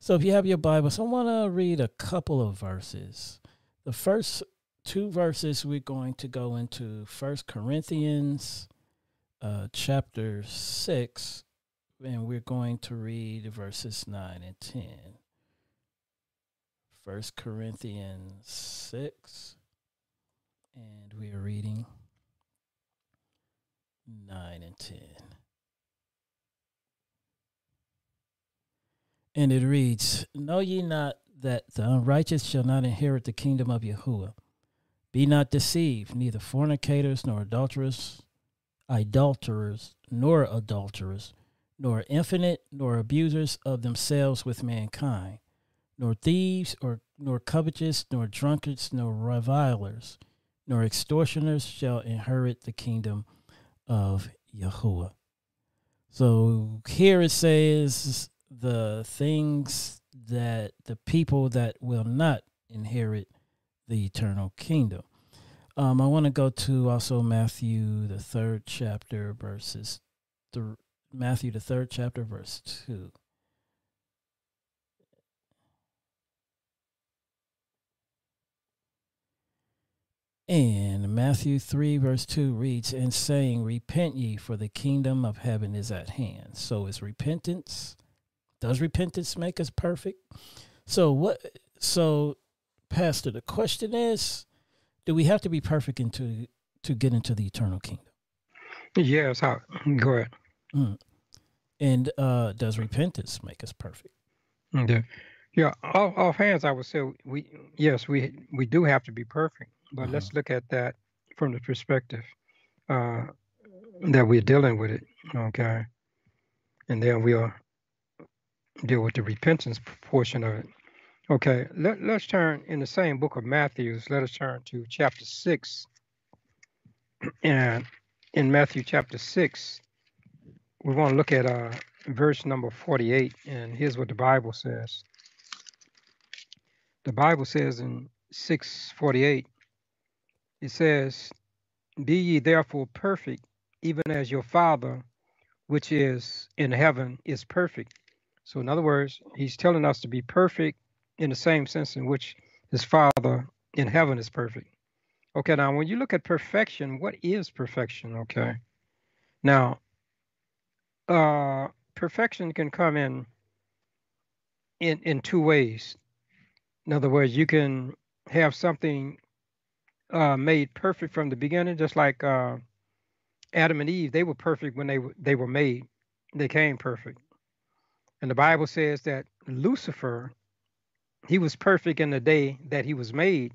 So, if you have your Bibles, I want to read a couple of verses. The first two verses we're going to go into First Corinthians uh, chapter 6, and we're going to read verses 9 and 10. First Corinthians 6, and we are reading 9 and 10. And it reads, Know ye not that the unrighteous shall not inherit the kingdom of Yahuwah? Be not deceived, neither fornicators, nor adulterers, idolaters, nor adulterers, nor effeminate, nor abusers of themselves with mankind, nor thieves, or nor covetous, nor drunkards, nor revilers, nor extortioners shall inherit the kingdom of Yahuwah. So here it says the things that the people that will not inherit the eternal kingdom. Um, I want to go to also Matthew the third chapter verses, th- Matthew the third chapter verse two. And Matthew 3, verse 2 reads, And saying, Repent ye, for the kingdom of heaven is at hand. So is repentance. Does repentance make us perfect? So what so Pastor, the question is, do we have to be perfect into to get into the eternal kingdom? Yes, how go ahead. Mm. And uh, does repentance make us perfect? Yeah, yeah. Off, off hands, I would say we yes we we do have to be perfect, but uh-huh. let's look at that from the perspective. Uh, that we're dealing with it. Okay. And then we'll deal with the repentance portion of it. Okay, let, let's turn in the same book of Matthews, let us turn to chapter 6. And in Matthew chapter 6, we want to look at uh, verse number 48. And here's what the Bible says. The Bible says in 648, it says, Be ye therefore perfect, even as your Father, which is in heaven, is perfect. So, in other words, he's telling us to be perfect in the same sense in which his Father in heaven is perfect. Okay, now when you look at perfection, what is perfection? Okay. Now, uh, perfection can come in in in two ways. In other words, you can have something uh, made perfect from the beginning, just like uh, Adam and Eve. They were perfect when they w- they were made. They came perfect, and the Bible says that Lucifer, he was perfect in the day that he was made,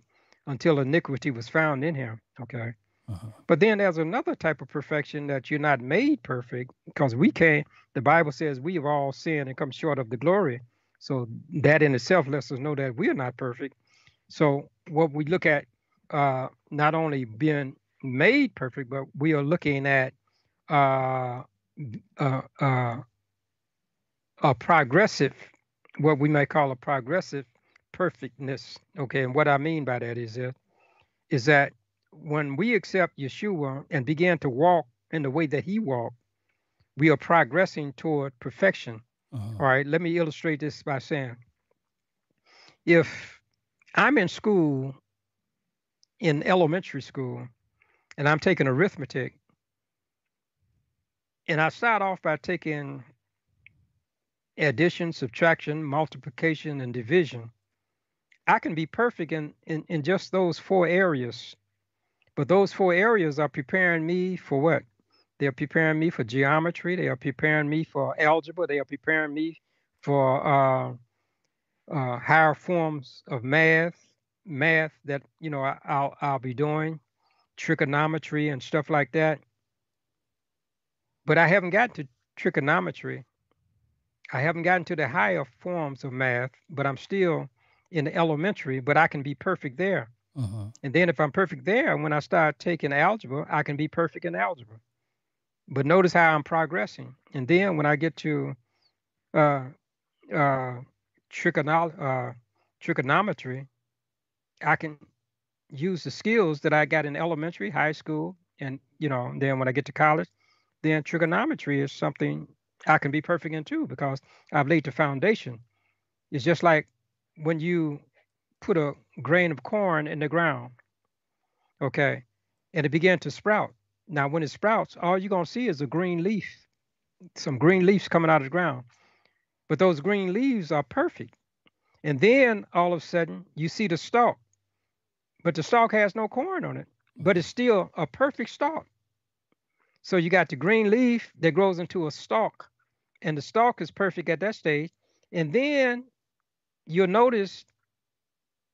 until iniquity was found in him. Okay. Uh-huh. But then there's another type of perfection that you're not made perfect because we can't. The Bible says we have all sinned and come short of the glory. So that in itself lets us know that we are not perfect. So what we look at, uh, not only being made perfect, but we are looking at uh, uh, uh, a progressive, what we may call a progressive perfectness. Okay, and what I mean by that is that is that when we accept Yeshua and begin to walk in the way that He walked, we are progressing toward perfection. Uh-huh. All right, let me illustrate this by saying, if I'm in school, in elementary school, and I'm taking arithmetic, and I start off by taking addition, subtraction, multiplication, and division, I can be perfect in, in, in just those four areas. But those four areas are preparing me for what? They're preparing me for geometry. They are preparing me for algebra. They are preparing me for uh, uh, higher forms of math, math that you know I, I'll I'll be doing, trigonometry and stuff like that. But I haven't gotten to trigonometry. I haven't gotten to the higher forms of math, but I'm still in the elementary. But I can be perfect there. Uh-huh. And then if I'm perfect there, when I start taking algebra, I can be perfect in algebra. But notice how I'm progressing. And then when I get to uh, uh, uh, trigonometry, I can use the skills that I got in elementary, high school, and you know, then when I get to college, then trigonometry is something I can be perfect in too because I've laid the foundation. It's just like when you put a grain of corn in the ground, okay, and it began to sprout. Now, when it sprouts, all you're gonna see is a green leaf, some green leaves coming out of the ground. But those green leaves are perfect. And then all of a sudden, you see the stalk, but the stalk has no corn on it, but it's still a perfect stalk. So you got the green leaf that grows into a stalk, and the stalk is perfect at that stage. And then you'll notice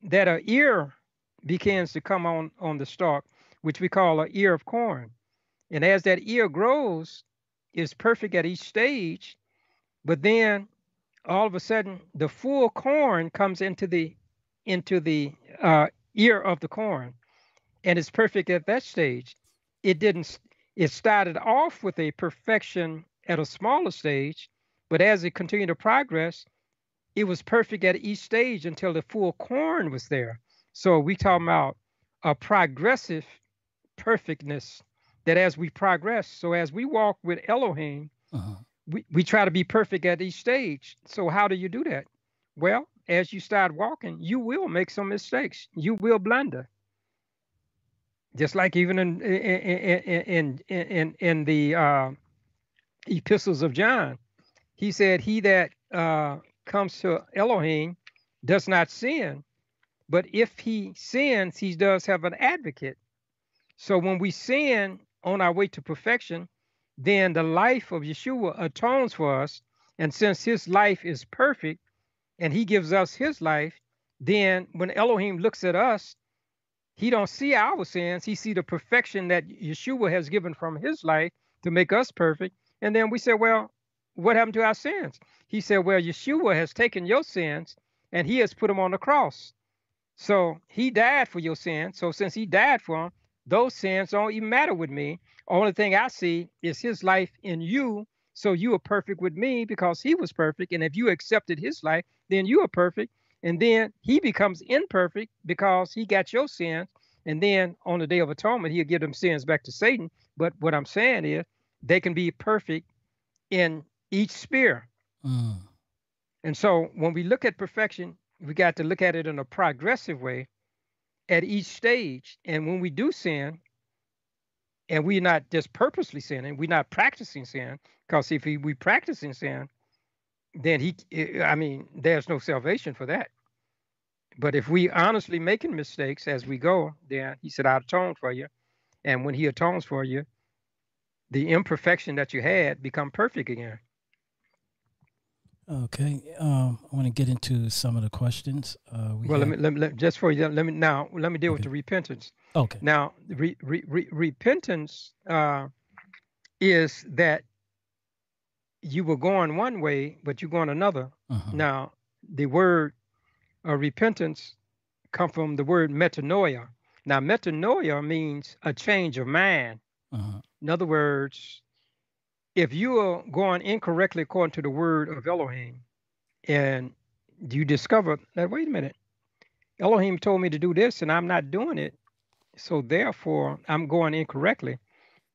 that a ear begins to come on on the stalk, which we call an ear of corn. And as that ear grows, it's perfect at each stage, but then all of a sudden the full corn comes into the into the uh, ear of the corn, and it's perfect at that stage. It didn't. It started off with a perfection at a smaller stage, but as it continued to progress, it was perfect at each stage until the full corn was there. So we talking about a progressive perfectness that as we progress, so as we walk with Elohim, Uh-huh. we, we try to be perfect at each stage. So how do you do that? Well, as you start walking, you will make some mistakes. You will blunder. Just like even in in in in, in, in the uh, epistles of John, he said, "He that uh, comes to Elohim does not sin, but if he sins, he does have an advocate." So when we sin on our way to perfection, then the life of Yeshua atones for us. And since his life is perfect and he gives us his life, then when Elohim looks at us, he don't see our sins. He see the perfection that Yeshua has given from his life to make us perfect. And then we said, well, what happened to our sins? He said, well, Yeshua has taken your sins and he has put them on the cross. So he died for your sins. So since he died for them, those sins don't even matter with me. Only thing I see is his life in you. So you are perfect with me because he was perfect. And if you accepted his life, then you are perfect. And then he becomes imperfect because he got your sins. And then on the day of atonement, he'll give them sins back to Satan. But what I'm saying is they can be perfect in each sphere. Mm. And so when we look at perfection, we got to look at it in a progressive way at each stage. And when we do sin, and we're not just purposely sinning, we're not practicing sin, because if we, we practicing sin, then he, I mean, there's no salvation for that. But if we honestly making mistakes as we go, then he said, I atone for you. And when he atones for you, the imperfection that you had become perfect again. Okay, um, I want to get into some of the questions. Uh, we well, have... let, me, let me let, just for you. Let me now let me deal okay. with the repentance. Okay. Now, re, re, re, repentance uh, is that you were going one way, but you're going another. Uh-huh. Now, the word uh, repentance come from the word metanoia. Now, metanoia means a change of mind. Uh-huh. In other words, if you are going incorrectly according to the word of Elohim, and you discover that, wait a minute, Elohim told me to do this and I'm not doing it. So therefore, I'm going incorrectly.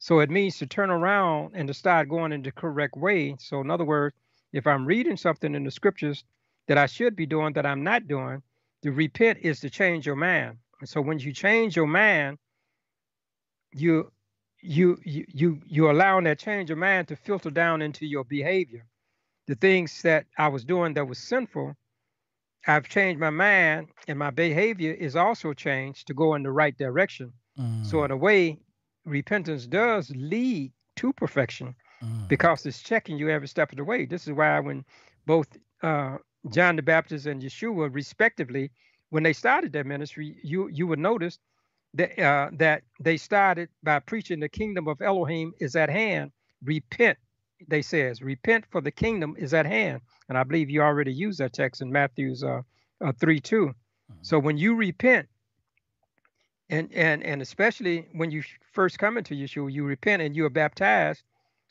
So it means to turn around and to start going in the correct way. So, in other words, if I'm reading something in the scriptures that I should be doing that I'm not doing, to repent is to change your mind. And so when you change your mind, you you you you you're allowing that change of mind to filter down into your behavior the things that i was doing that was sinful i've changed my mind and my behavior is also changed to go in the right direction mm. so in a way repentance does lead to perfection mm. because it's checking you every step of the way this is why when both uh, john the baptist and yeshua respectively when they started their ministry you you would notice that, uh, that they started by preaching the kingdom of Elohim is at hand. Repent, they says, repent for the kingdom is at hand. And I believe you already used that text in Matthew's uh, uh, 3 2. Mm-hmm. So when you repent, and, and, and especially when you first come into Yeshua, you repent and you are baptized,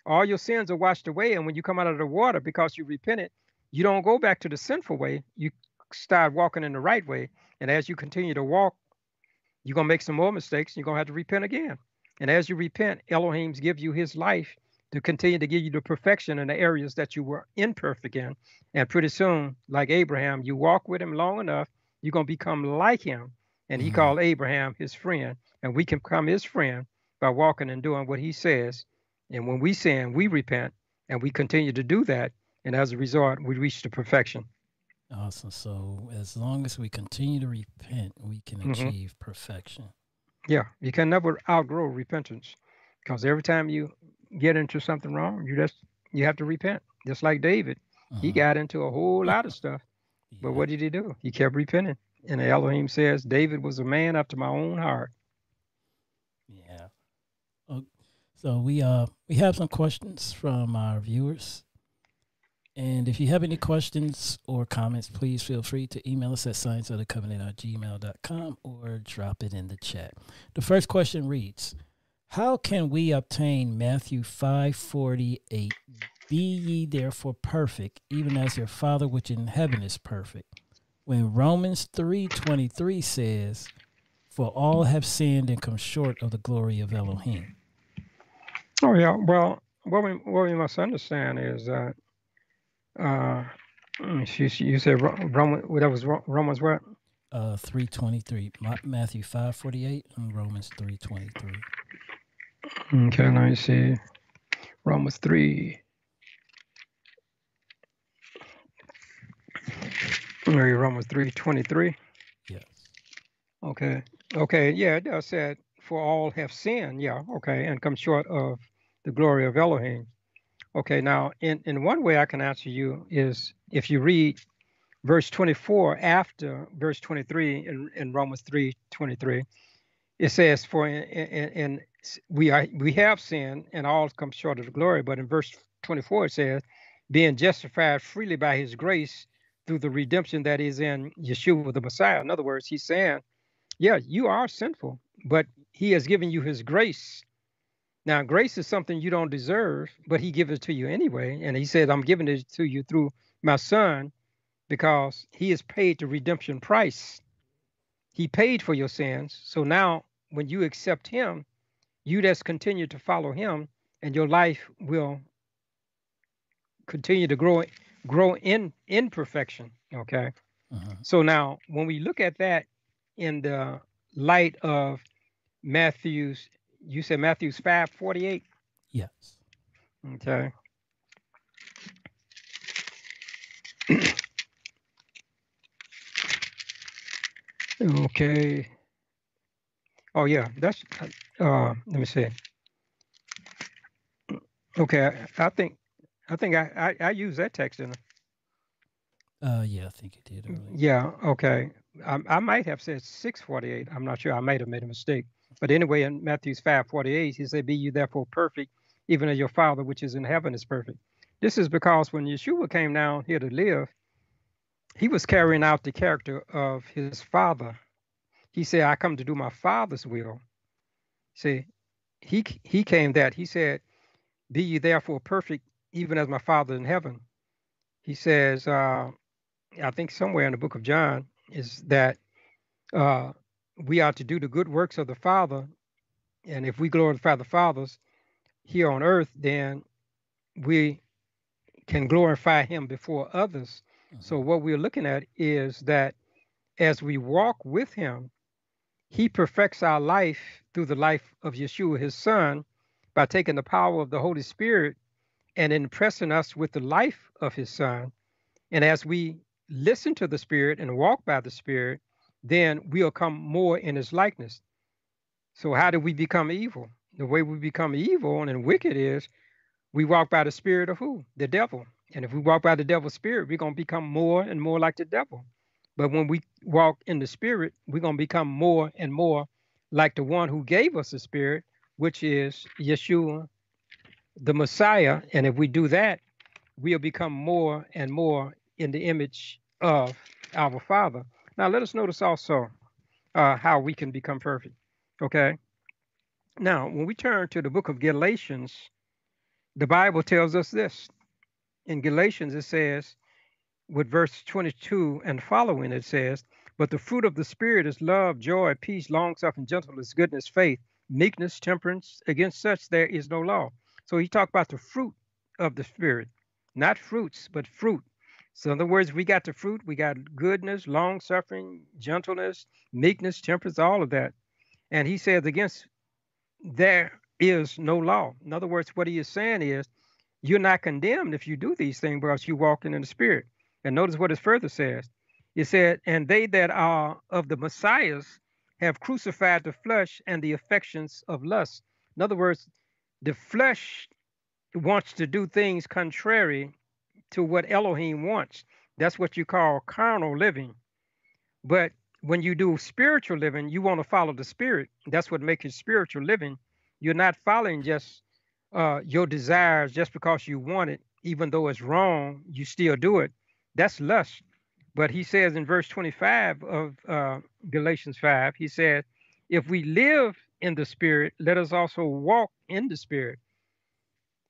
all your sins are washed away. And when you come out of the water, because you repented, you don't go back to the sinful way. You start walking in the right way. And as you continue to walk you're going to make some more mistakes. You're going to have to repent again. And as you repent, Elohim's give you his life to continue to give you the perfection in the areas that you were imperfect in. And pretty soon, like Abraham, you walk with him long enough, you're going to become like him. And he mm-hmm. called Abraham his friend. And we can become his friend by walking and doing what he says. And when we sin, we repent and we continue to do that. And as a result, we reach the perfection. Awesome. So as long as we continue to repent, we can mm-hmm. achieve perfection. Yeah, you can never outgrow repentance because every time you get into something wrong, you just you have to repent. Just like David, uh-huh. he got into a whole lot of stuff, yeah. but what did he do? He kept repenting. And Elohim says David was a man after my own heart. Yeah. So we uh we have some questions from our viewers. And if you have any questions or comments, please feel free to email us at scienceofthecovenant@gmail.com or drop it in the chat. The first question reads, How can we obtain Matthew 548? Be ye therefore perfect, even as your Father which in heaven is perfect. When Romans 3:23 says, For all have sinned and come short of the glory of Elohim. Oh yeah, well, what we what we must understand is that uh, you, you said Roman. That was Romans what? Uh, three twenty three. Matthew five forty eight and Romans three twenty three. Okay, let me see. Romans three. Are you Romans three twenty three. Yes. Okay. Okay. Yeah, it does said, "For all have sinned." Yeah. Okay, and come short of the glory of Elohim. Okay, now in, in one way I can answer you is if you read verse 24 after verse 23 in, in Romans 3 23, it says, For in, in, we are we have sinned and all come short of the glory. But in verse 24 it says, being justified freely by his grace through the redemption that is in Yeshua the Messiah. In other words, he's saying, Yeah, you are sinful, but he has given you his grace. Now, grace is something you don't deserve, but he gives it to you anyway. And he said, I'm giving it to you through my son because he has paid the redemption price. He paid for your sins. So now when you accept him, you just continue to follow him and your life will continue to grow grow in in perfection okay uh-huh. so now when we look at that in the light of matthew's you said matthew's five forty eight. yes okay okay oh yeah that's uh let me see okay i, I think I think I, I, I use that text in. Uh, yeah, I think you did. Earlier. Yeah. Okay. I, I might have said six forty eight. I'm not sure. I might have made a mistake. But anyway, in Matthew's five forty eight, he said, "Be you therefore perfect, even as your Father which is in heaven is perfect." This is because when Yeshua came down here to live, he was carrying out the character of his Father. He said, "I come to do my Father's will." See, he he came that he said, "Be ye therefore perfect, even as my Father in heaven. He says, uh, I think somewhere in the book of John, is that uh, we are to do the good works of the Father. And if we glorify the Father's here on earth, then we can glorify Him before others. Mm-hmm. So, what we're looking at is that as we walk with Him, He perfects our life through the life of Yeshua, His Son, by taking the power of the Holy Spirit and impressing us with the life of his son. And as we listen to the Spirit and walk by the Spirit, then we'll come more in his likeness. So, how do we become evil? The way we become evil and wicked is we walk by the spirit of who? The devil. And if we walk by the devil's spirit, we're going to become more and more like the devil. But when we walk in the spirit, we're going to become more and more like the one who gave us the spirit, which is Yeshua the Messiah. And if we do that, we'll become more and more in the image of our Father. Now, let us notice also uh, how we can become perfect. Okay. Now, when we turn to the book of Galatians, the Bible tells us this. In Galatians, it says, with verse 22 and following, it says, But the fruit of the Spirit is love, joy, peace, long suffering, gentleness, goodness, faith, meekness, temperance. Against such there is no law. So he talked about the fruit of the Spirit, not fruits, but fruit. So, in other words, we got the fruit, we got goodness, long suffering, gentleness, meekness, temperance, all of that. And he says, against there is no law. In other words, what he is saying is, you're not condemned if you do these things because you're walking in the Spirit. And notice what it further says. It said, And they that are of the Messiahs have crucified the flesh and the affections of lust. In other words, the flesh wants to do things contrary to what Elohim wants. That's what you call carnal living. But when you do spiritual living, you want to follow the spirit. That's what makes it spiritual living. You're not following just uh, your desires just because you want it, even though it's wrong, you still do it. That's lust. But he says in verse 25 of uh, Galatians 5, he said, if we live in the spirit, let us also walk in the spirit.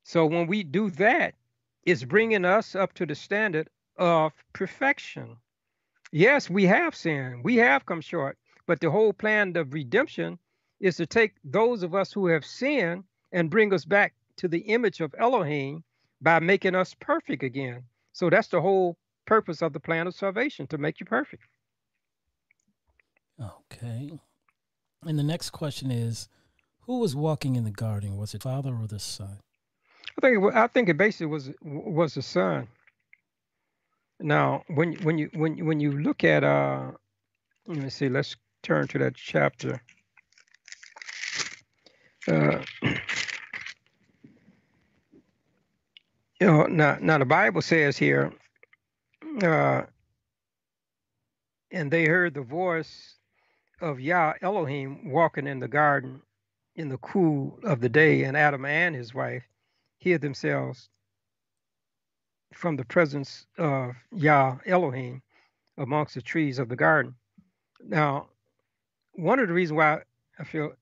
So when we do that, it's bringing us up to the standard of perfection. Yes, we have sinned, we have come short, but the whole plan of redemption is to take those of us who have sinned and bring us back to the image of Elohim by making us perfect again. So that's the whole purpose of the plan of salvation to make you perfect. Okay. And the next question is, who was walking in the garden? Was it father or the son? I think it, I think it basically was was the son. Now, when when you when when you look at uh, let me see, let's turn to that chapter. Uh, you know, now now the Bible says here, uh, and they heard the voice of Yah Elohim walking in the garden in the cool of the day, and Adam and his wife hid themselves from the presence of Yah Elohim amongst the trees of the garden. Now, one of the reasons why I feel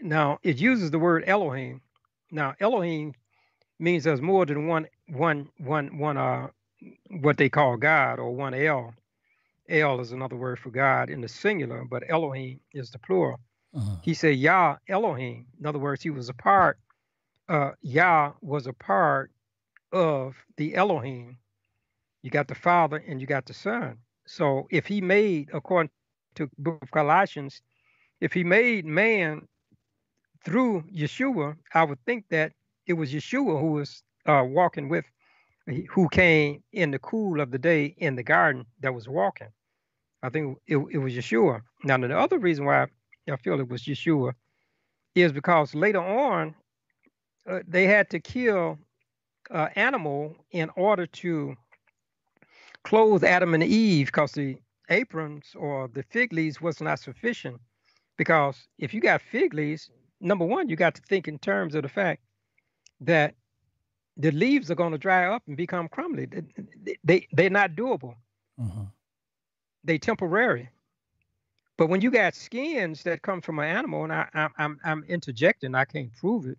now it uses the word Elohim. Now, Elohim means there's more than one one one one uh what they call God or one El. El is another word for God in the singular, but Elohim is the plural. Uh-huh. He said Yah Elohim. In other words, he was a part. Uh, Yah was a part of the Elohim. You got the Father and you got the Son. So if he made, according to book of Colossians, if he made man through Yeshua, I would think that it was Yeshua who was uh, walking with, who came in the cool of the day in the garden that was walking. I think it, it was Yeshua. Now, the other reason why I feel it was Yeshua is because later on, uh, they had to kill uh, animal in order to clothe Adam and Eve because the aprons or the fig leaves was not sufficient. Because if you got fig leaves, number one, you got to think in terms of the fact that the leaves are going to dry up and become crumbly. They, they they're not doable. Uh-huh. They temporary. But when you got skins that come from an animal, and I, I, I'm I'm interjecting, I can't prove it,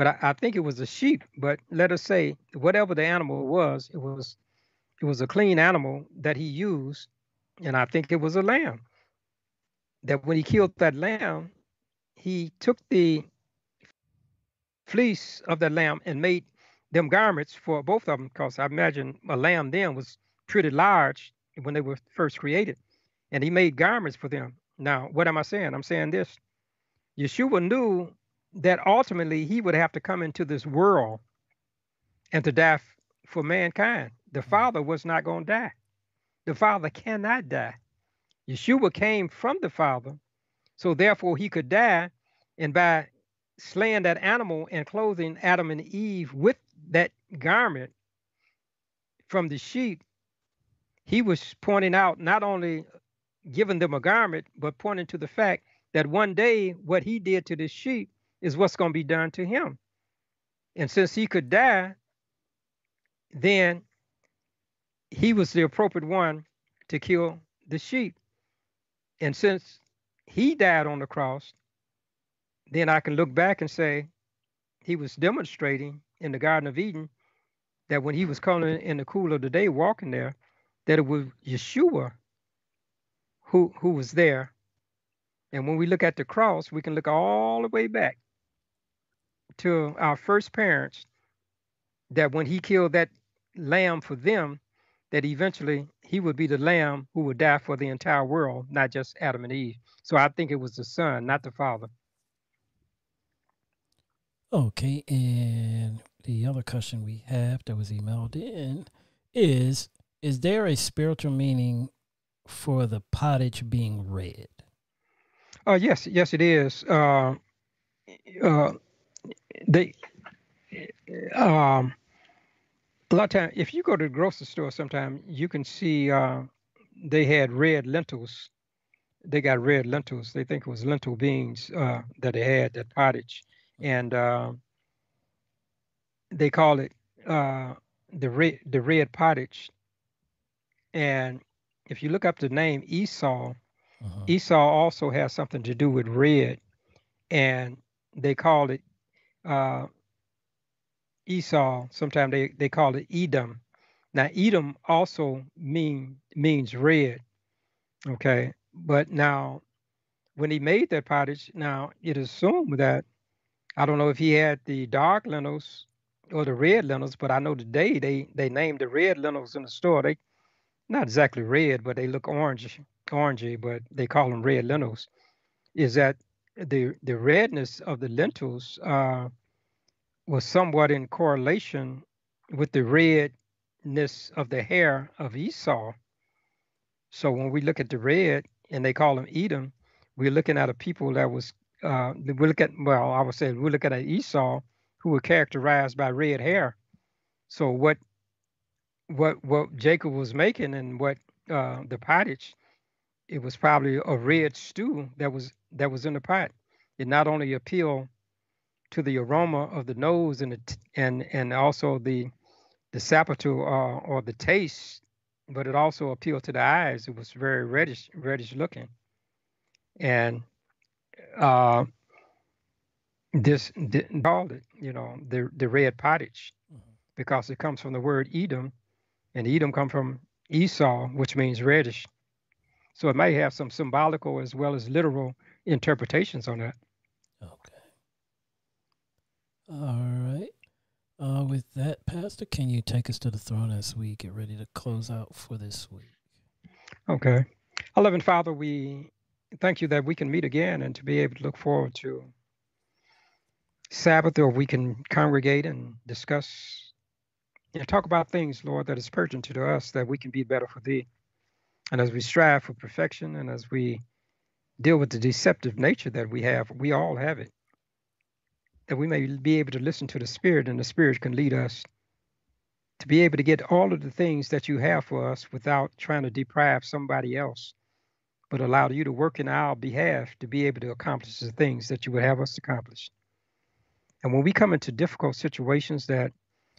but I, I think it was a sheep. But let us say whatever the animal was, it was it was a clean animal that he used, and I think it was a lamb. That when he killed that lamb, he took the fleece of that lamb and made them garments for both of them, because I imagine a lamb then was pretty large when they were first created, and he made garments for them. Now, what am I saying? I'm saying this: Yeshua knew that ultimately he would have to come into this world and to die for mankind. The mm-hmm. Father was not going to die. The Father cannot die. Yeshua came from the Father, so therefore he could die. And by slaying that animal and clothing Adam and Eve with that garment from the sheep, he was pointing out not only giving them a garment, but pointing to the fact that one day what he did to the sheep is what's going to be done to him. And since he could die, then he was the appropriate one to kill the sheep. And since he died on the cross, then I can look back and say he was demonstrating in the Garden of Eden that when he was coming in the cool of the day, walking there, that it was Yeshua who who was there. And when we look at the cross, we can look all the way back to our first parents that when he killed that lamb for them, that eventually he would be the lamb who would die for the entire world, not just Adam and Eve. So I think it was the son, not the father. Okay, and the other question we have that was emailed in is Is there a spiritual meaning for the pottage being red? Uh, yes, yes, it is. Uh, uh, they, um, a lot of time, if you go to the grocery store sometime, you can see uh, they had red lentils. They got red lentils. They think it was lentil beans uh, that they had, that pottage. And uh, they call it uh, the red the red pottage. And if you look up the name Esau, uh-huh. Esau also has something to do with red, and they call it uh, Esau. Sometimes they, they call it Edom. Now Edom also mean means red. Okay, but now when he made that pottage, now it assumed that I don't know if he had the dark lentils or the red lentils, but I know today they they named the red lentils in the store. They not exactly red, but they look orange orangey, but they call them red lentils. Is that the the redness of the lentils uh, was somewhat in correlation with the redness of the hair of Esau. So when we look at the red and they call him Edom, we're looking at a people that was uh, we look at well, I would say we look at Esau who were characterized by red hair. So what what what Jacob was making and what uh, the pottage, it was probably a red stew that was that was in the pot. it not only appealed to the aroma of the nose and the t- and and also the the sapotu uh, or the taste, but it also appealed to the eyes. It was very reddish reddish looking, and uh, this, this called it, you know, the the red pottage, Mhm. because it comes from the word Edom, and Edom come from Esau, which means reddish. So it may have some symbolical as well as literal interpretations on that. Okay. All right. Uh, with that, Pastor, can you take us to the throne as we get ready to close out for this week? Okay. Our loving Father, we thank you that we can meet again and to be able to look forward to Sabbath, or we can congregate and discuss and talk about things, Lord, that is pertinent to us, that we can be better for Thee. And as we strive for perfection and as we deal with the deceptive nature that we have, we all have it, that we may be able to listen to the Spirit and the Spirit can lead us to be able to get all of the things that you have for us without trying to deprive somebody else, but allow you to work in our behalf to be able to accomplish the things that you would have us accomplish. And when we come into difficult situations that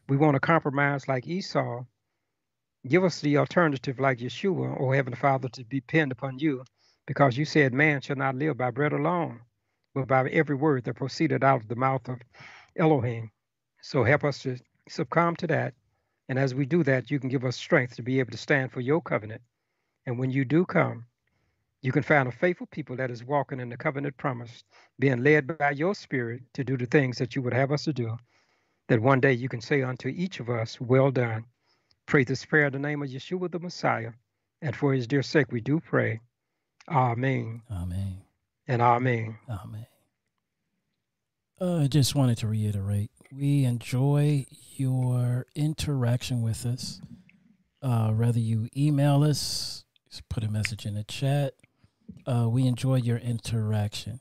we want to compromise like Esau, give us the alternative like Yeshua, or Heavenly Father, to depend upon you, because you said man shall not live by bread alone, but by every word that proceeded out of the mouth of Elohim. So help us to succumb to that. And as we do that, you can give us strength to be able to stand for your covenant. And when you do come, you can find a faithful people that is walking in the covenant promise, being led by your spirit to do the things that you would have us to do. That one day you can say unto each of us, Well done. Pray this prayer in the name of Yeshua the Messiah. And for his dear sake, we do pray. Amen Amen. and amen. Amen. Uh, I just wanted to reiterate we enjoy your interaction with us. Uh, whether you email us, just put a message in the chat. Uh, we enjoy your interaction.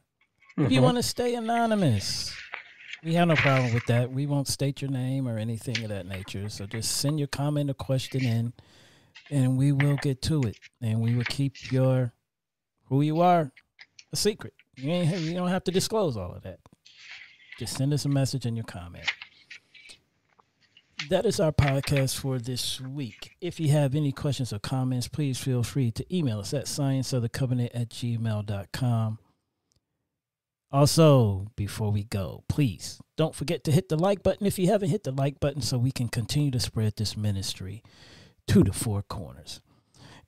If you Mhm. want to stay anonymous, we have no problem with that. We won't state your name or anything of that nature. So just send your comment or question in, and we will get to it. And we will keep your who you are a secret. You ain't you don't have to disclose all of that. Just send us a message and your comment. That is our podcast for this week. If you have any questions or comments, please feel free to email us at scienceofthecovenant at gmail.com. Also, before we go, please don't forget to hit the like button if you haven't hit the like button so we can continue to spread this ministry to the four corners.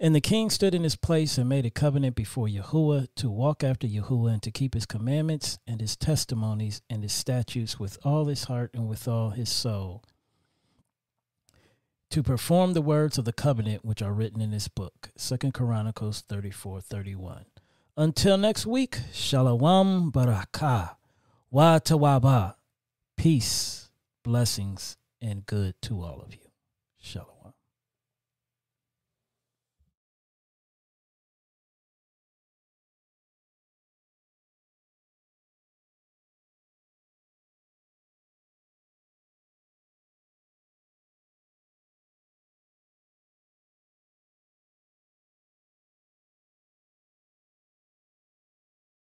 And the king stood in his place and made a covenant before Yahuwah to walk after Yahuwah and to keep his commandments and his testimonies and his statutes with all his heart and with all his soul. To perform the words of the covenant which are written in this book. Second Chronicles 34 31. Until next week, Shalom Barakah. Wa Tawaba. Peace, blessings, and good to all of you. Shalom.